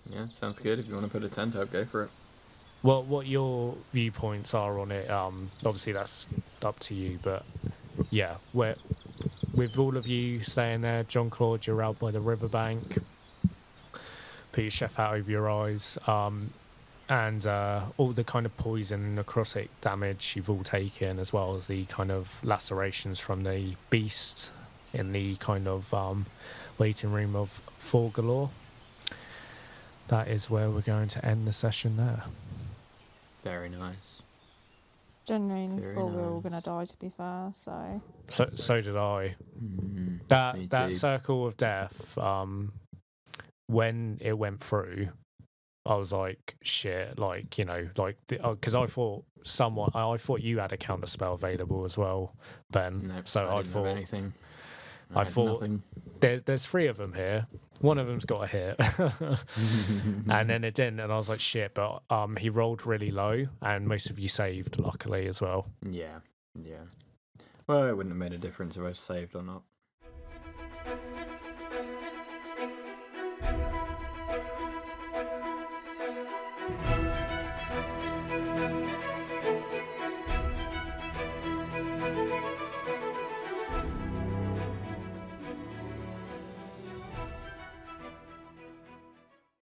Yeah, sounds good. If you want to put a tent up, go for it. Well, what your viewpoints are on it? Um, obviously that's up to you. But yeah, where with all of you staying there, John Claude, you're out by the riverbank. Put your chef out over your eyes. Um, and uh, all the kind of poison and necrotic damage you've all taken, as well as the kind of lacerations from the beast in the kind of um, waiting room of Thauglor. That is where we're going to end the session there. Very nice. Genuinely Very thought we were all nice. gonna die. To be fair, so So, so did I. Mm, me That that too. circle of death, um, when it went through, I was like, shit, like you know, like because I thought someone, I, I thought you had a counter spell available as well, Ben. Nope, so I, have thought anything. I had thought- there, there's three of them here. One of them's got a hit, and then it didn't, and I was like, shit. But um, he rolled really low, and most of you saved, luckily as well. yeah, yeah. Well, it wouldn't have made a difference if I saved or not.